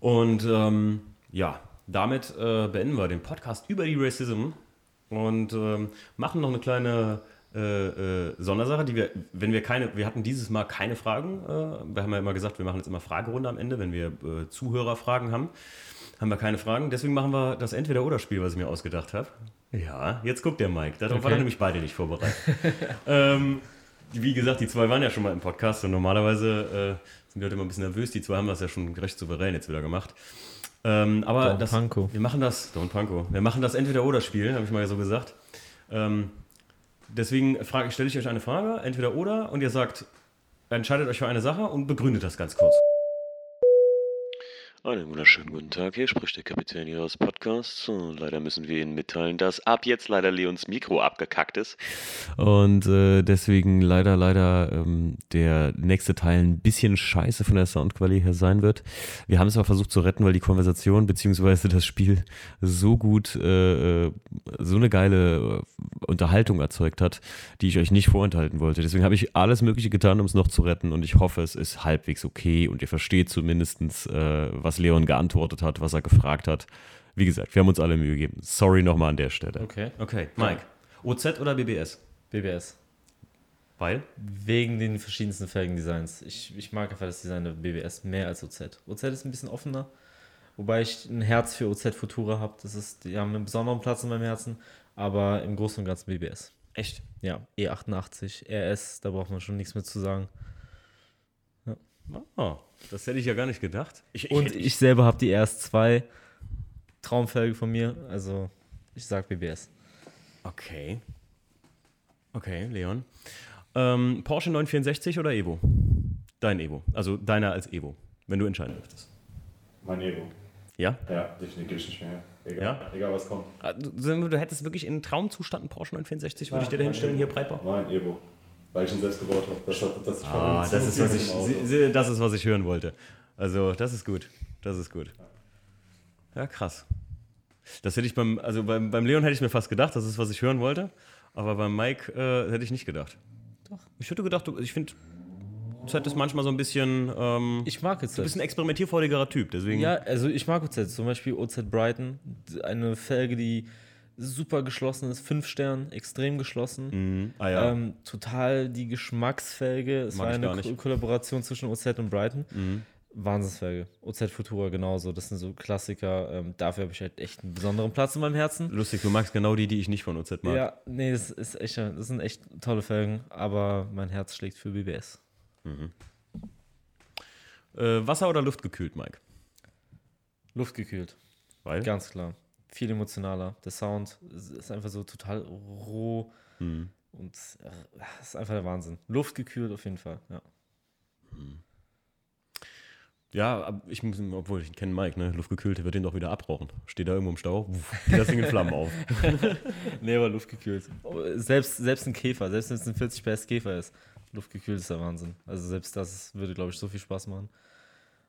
Und ähm, ja, damit äh, beenden wir den Podcast über die Racism und ähm, machen noch eine kleine äh, äh, Sondersache, die wir, wenn wir keine, wir hatten dieses Mal keine Fragen. Äh, wir haben ja immer gesagt, wir machen jetzt immer Fragerunde am Ende, wenn wir äh, Zuhörerfragen haben. Haben wir keine Fragen. Deswegen machen wir das Entweder-Oder-Spiel, was ich mir ausgedacht habe. Ja, jetzt guckt der Mike. Darauf okay. war er nämlich beide nicht vorbereitet. <laughs> ähm, wie gesagt, die zwei waren ja schon mal im Podcast und normalerweise sind die Leute immer ein bisschen nervös. Die zwei haben das ja schon recht souverän jetzt wieder gemacht. Ähm, aber das, wir machen das, Don Panko, wir machen das Entweder-Oder-Spiel, habe ich mal so gesagt. Ähm, Deswegen stelle ich euch eine Frage, entweder oder, und ihr sagt, entscheidet euch für eine Sache und begründet das ganz kurz. Einen wunderschönen guten Tag, hier spricht der Kapitän Ihres Podcasts. Leider müssen wir Ihnen mitteilen, dass ab jetzt leider Leons Mikro abgekackt ist. Und äh, deswegen leider, leider ähm, der nächste Teil ein bisschen scheiße von der Soundqualität her sein wird. Wir haben es aber versucht zu retten, weil die Konversation bzw. das Spiel so gut, äh, äh, so eine geile äh, Unterhaltung erzeugt hat, die ich euch nicht vorenthalten wollte. Deswegen habe ich alles Mögliche getan, um es noch zu retten und ich hoffe, es ist halbwegs okay und ihr versteht zumindest, äh, was was Leon geantwortet hat, was er gefragt hat. Wie gesagt, wir haben uns alle Mühe gegeben. Sorry nochmal an der Stelle. Okay. Okay, Mike. OZ oder BBS? BBS. Weil? Wegen den verschiedensten Felgendesigns. Ich, ich mag einfach das Design der BBS mehr als OZ. OZ ist ein bisschen offener, wobei ich ein Herz für OZ Futura habe. Das ist, die haben einen besonderen Platz in meinem Herzen, aber im Großen und Ganzen BBS. Echt? Ja, E88, RS, da braucht man schon nichts mehr zu sagen. Ja. Oh, das hätte ich ja gar nicht gedacht. Ich, und ich, ich selber habe die RS2 Traumfelge von mir. Also ich sag BBS. Okay. Okay, Leon. Ähm, Porsche 964 oder Evo? Dein Evo. Also deiner als Evo, wenn du entscheiden dürftest. Mein Evo. Ja? Ja, definitiv nicht mehr. Egal, ja? egal was kommt. Ah, du, du, hättest wirklich in Traumzustand einen Porsche 964, würde ja, ich dir da hinstellen, hier Breitbau? Mein Evo weil ich ihn selbst gebaut habe. Das, hat, das, ah, das, ist, was ich, das ist, was ich hören wollte. Also, das ist gut. Das ist gut. Ja, krass. Das hätte ich beim, also beim, beim Leon hätte ich mir fast gedacht, das ist, was ich hören wollte. Aber beim Mike äh, hätte ich nicht gedacht. Doch. Ich hätte gedacht, ich finde, Z ist manchmal so ein bisschen. Ähm, ich mag OZ. Du bist ein experimentierfreudigerer Typ, deswegen. Ja, also ich mag OZ. Zum Beispiel OZ Brighton. Eine Felge, die super geschlossen ist, fünf Stern, extrem geschlossen. Mhm. Ah, ja. ähm, total die Geschmacksfelge. Es Mag war eine Ko Kollaboration zwischen OZ und Brighton. Mhm. Wahnsinnsfelge. OZ Futura genauso. Das sind so Klassiker. Ähm, dafür habe ich halt echt einen besonderen Platz in meinem Herzen. Lustig, du magst genau die, die ich nicht von OZ mag. Ja, nee, das, ist echt, das sind echt tolle Felgen, aber mein Herz schlägt für BBS. Mhm. Äh, Wasser oder Luft gekühlt, Mike? Luftgekühlt. Weil? Ganz klar. Viel emotionaler. Der Sound ist einfach so total roh Hm. und äh, ist einfach der Wahnsinn. Luftgekühlt auf jeden Fall, ja. Ja, ab- ich muss, obwohl ich kenne Mike, ne? Luftgekühlt, wird den doch wieder abrauchen. Steht da irgendwo im Stau, wuff, geht das Ding in Flammen auf. <laughs> Nee, aber luftgekühlt. Selbst, selbst ein Käfer, selbst wenn es ein 40 PS Käfer ist, luftgekühlt ist der Wahnsinn. Also selbst das würde, glaube ich, so viel Spaß machen.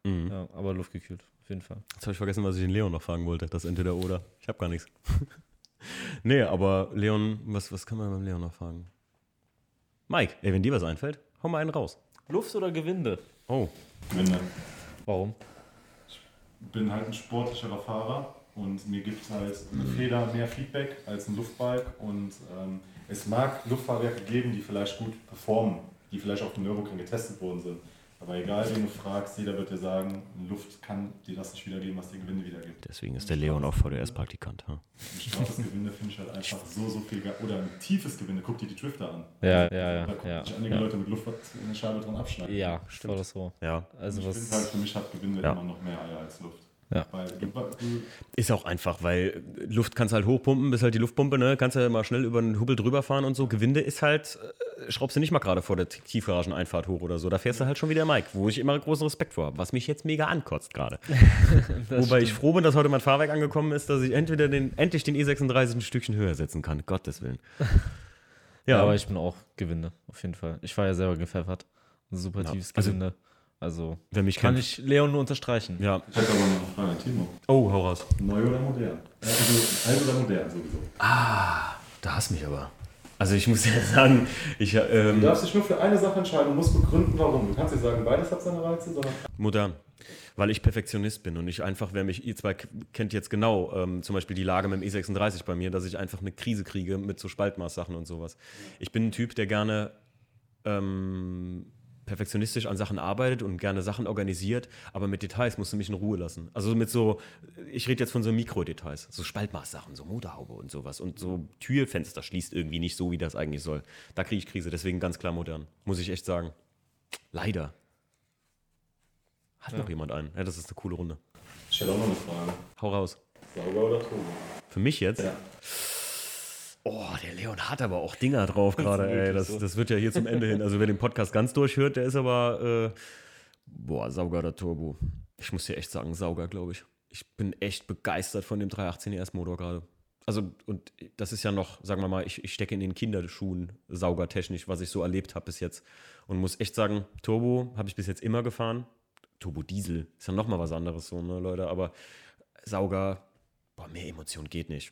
Mhm. Ja, aber luftgekühlt, auf jeden Fall. Jetzt habe ich vergessen, was ich den Leon noch fragen wollte. Das entweder oder. Ich habe gar nichts. <laughs> nee, aber Leon, was, was kann man beim Leon noch fragen? Mike, ey, wenn dir was einfällt, hau mal einen raus. Luft oder Gewinde? Oh, Gewinne. Warum? bin halt ein sportlicherer Fahrer und mir gibt halt eine Feder mehr Feedback als ein Luftbike und ähm, es mag Luftfahrwerke geben, die vielleicht gut performen, die vielleicht auf dem Nürburgring getestet worden sind. Aber egal, wen du fragst, jeder wird dir sagen, Luft kann dir das nicht wiedergeben, was dir Gewinde wiedergibt. deswegen ist der Leon auch VDS-Praktikant. Ha? Ein straffes Gewinde finde ich halt einfach so, so viel geil. Oder ein tiefes Gewinde, guck dir die Drifter an. Ja, ja, ja, Da gucken ja, sich einige ja. Leute mit Luft in der Scheibe dran abschneiden. Ja, voll das so. Ja, Also ich was. finde halt, für mich hat Gewinde Ja. immer noch mehr Eier als Luft. Ja. Weil du, du, Ist auch einfach, weil Luft kannst halt hochpumpen, bist halt die Luftpumpe, ne? Kannst ja mal schnell über den Hubbel drüber fahren und so. Gewinde ist halt, äh, schraubst du nicht mal gerade vor der Tiefgarageneinfahrt hoch oder so. Da fährst du halt schon wieder Mike, wo ich immer großen Respekt vor habe, was mich jetzt mega ankotzt gerade. <laughs> Wobei ich froh bin, dass heute mein Fahrwerk angekommen ist, dass ich entweder den, endlich den E36 ein Stückchen höher setzen kann. Gottes Willen. <laughs> Ja, Ja, aber ich bin auch Gewinde, auf jeden Fall. Ich war ja selber gepfeffert. Ein super Ja, tiefes also- Gewinde. Also, wer mich kann kennt. ich Leon nur unterstreichen. Ja. ich hätte aber noch eine Frage, Timo. Oh, hau raus. Neu oder modern? Also alt oder modern sowieso. Da hast mich aber. Also ich muss ja <laughs> sagen, ich ähm, Du darfst dich nur für eine Sache entscheiden und musst begründen, warum. Du kannst nicht sagen, beides hat seine Reize, sondern Modern. Weil ich Perfektionist bin und ich einfach, wer mich, ihr zwei kennt jetzt genau, ähm, zum Beispiel die Lage mit dem E36 bei mir, dass ich einfach eine Krise kriege mit so Spaltmaßsachen und sowas. Ich bin ein Typ, der gerne ähm, perfektionistisch an Sachen arbeitet und gerne Sachen organisiert, aber mit Details musst du mich in Ruhe lassen. Also mit so, ich rede jetzt von so Mikrodetails, so Spaltmaßsachen, so Motorhaube und sowas und so Türfenster schließt irgendwie nicht so, wie das eigentlich soll. Da kriege ich Krise, deswegen ganz klar modern, muss ich echt sagen. Leider. Hat noch jemand einen? Ja, das ist eine coole Runde. ich stelle auch noch eine Frage. Hau raus. Sauber oder Turbo? Für mich jetzt? Ja. Oh, der Leon hat aber auch Dinger drauf gerade, ey. Das, so. das wird ja hier zum Ende hin. Also wer den Podcast ganz durchhört, der ist aber, äh, boah, Sauger oder Turbo. Ich muss dir echt sagen, Sauger, glaube ich. Ich bin echt begeistert von dem 318 ES-Motor gerade. Also, und das ist ja noch, sagen wir mal, ich, ich stecke in den Kinderschuhen saugertechnisch, was ich so erlebt habe bis jetzt. Und muss echt sagen, Turbo habe ich bis jetzt immer gefahren. Turbo Diesel ist ja nochmal was anderes, so, ne, Leute. Aber Sauger, boah, mehr Emotion geht nicht.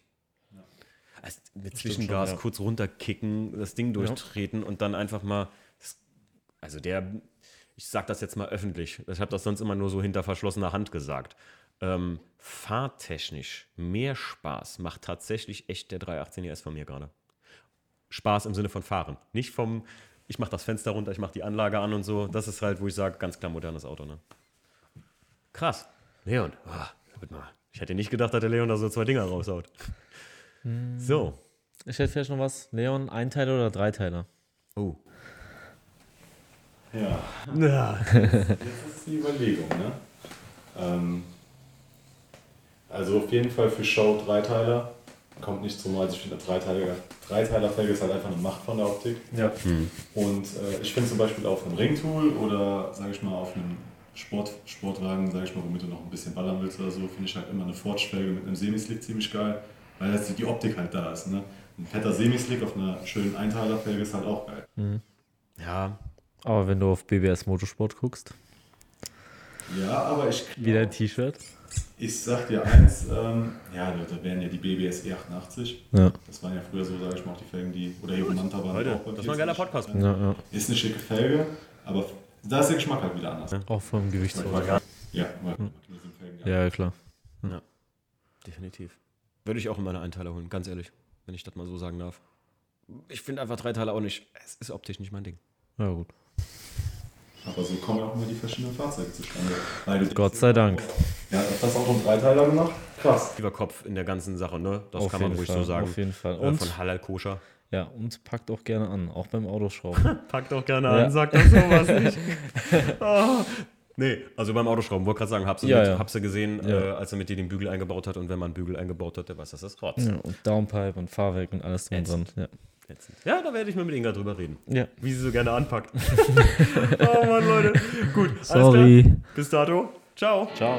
Also mit Zwischengas schon, ja. kurz runterkicken, das Ding durchtreten und dann einfach mal. Also der, ich sag das jetzt mal öffentlich. Ich habe das sonst immer nur so hinter verschlossener Hand gesagt. Ähm, fahrtechnisch mehr Spaß macht tatsächlich echt der 318 ES von mir gerade. Spaß im Sinne von Fahren. Nicht vom, ich mache das Fenster runter, ich mache die Anlage an und so. Das ist halt, wo ich sage, ganz klar modernes Auto. Ne? Krass. Leon, mal. ich hätte nicht gedacht, dass der Leon da so zwei Dinger raushaut. So. Ich hätte vielleicht noch was. Leon, Einteiler oder Dreiteiler? Oh. Ja, Ja. <laughs> jetzt ist die Überlegung, ne? Ähm, also auf jeden Fall für Show Dreiteiler. Kommt nicht zum also ich finde Dreiteiler, Dreiteiler-Felge ist halt einfach eine Macht von der Optik. Ja. Und äh, ich finde zum Beispiel auf einem Ringtool oder sage ich mal auf einem Sport, Sportwagen, sage ich mal, womit du noch ein bisschen ballern willst oder so, finde ich halt immer eine Forge-Felge mit einem Semislick ziemlich geil, weil das die Optik halt da ist. Ne? Ein fetter Semislick auf einer schönen Einteiler-Felge ist halt auch geil. Ja. Aber wenn du auf BBS Motorsport guckst, Ja, aber ich, wieder ein T-Shirt. ich sag dir eins, ähm, ja, da wären ja die BBS E88. Ja. Das waren ja früher so, sage ich mal, auch die Felgen, die, oder Hero Manta waren Leute, auch das war ein geiler 40. Podcast. Ja, ja. Ist eine schicke Felge, aber da ist der Geschmack halt wieder anders. Auch vom Gewicht. Ja, hier Felgen, ja. Ja, klar. Definitiv. Würde ich auch in meine Einteiler holen, ganz ehrlich, wenn ich das mal so sagen darf. Ich finde einfach Dreiteiler auch nicht, es ist optisch nicht mein Ding. Ja, gut. Aber so kommen ja auch immer die verschiedenen Fahrzeuge zustande. Weil Gott sei Dank. Ja, hat das auch um Dreiteiler gemacht? Krass. Lieber Kopf in der ganzen Sache, ne? Das Auf kann man ruhig Fall, so sagen. Auf jeden Fall. Und, von Halal Koscher. ja, und packt auch gerne an, auch beim Autoschrauben. <laughs> Packt doch gerne Ja. an, sagt doch sowas nicht. oh, <laughs> Nee, also beim Autoschrauben, wollte gerade sagen, hab's Ja, mit, ja. hab's gesehen, Ja. äh, als er mit dir den Bügel eingebaut hat und wenn man einen Bügel eingebaut hat, der weiß, dass das rotzt. Ja, und Downpipe und Fahrwerk und alles drum und dran. Ja. Ätzend. Ja, da werde ich mal mit Inga drüber reden. ja. Wie sie so gerne anpackt. <laughs> oh Mann, Leute. Gut, alles Sorry. klar. Bis dato. Ciao. Ciao.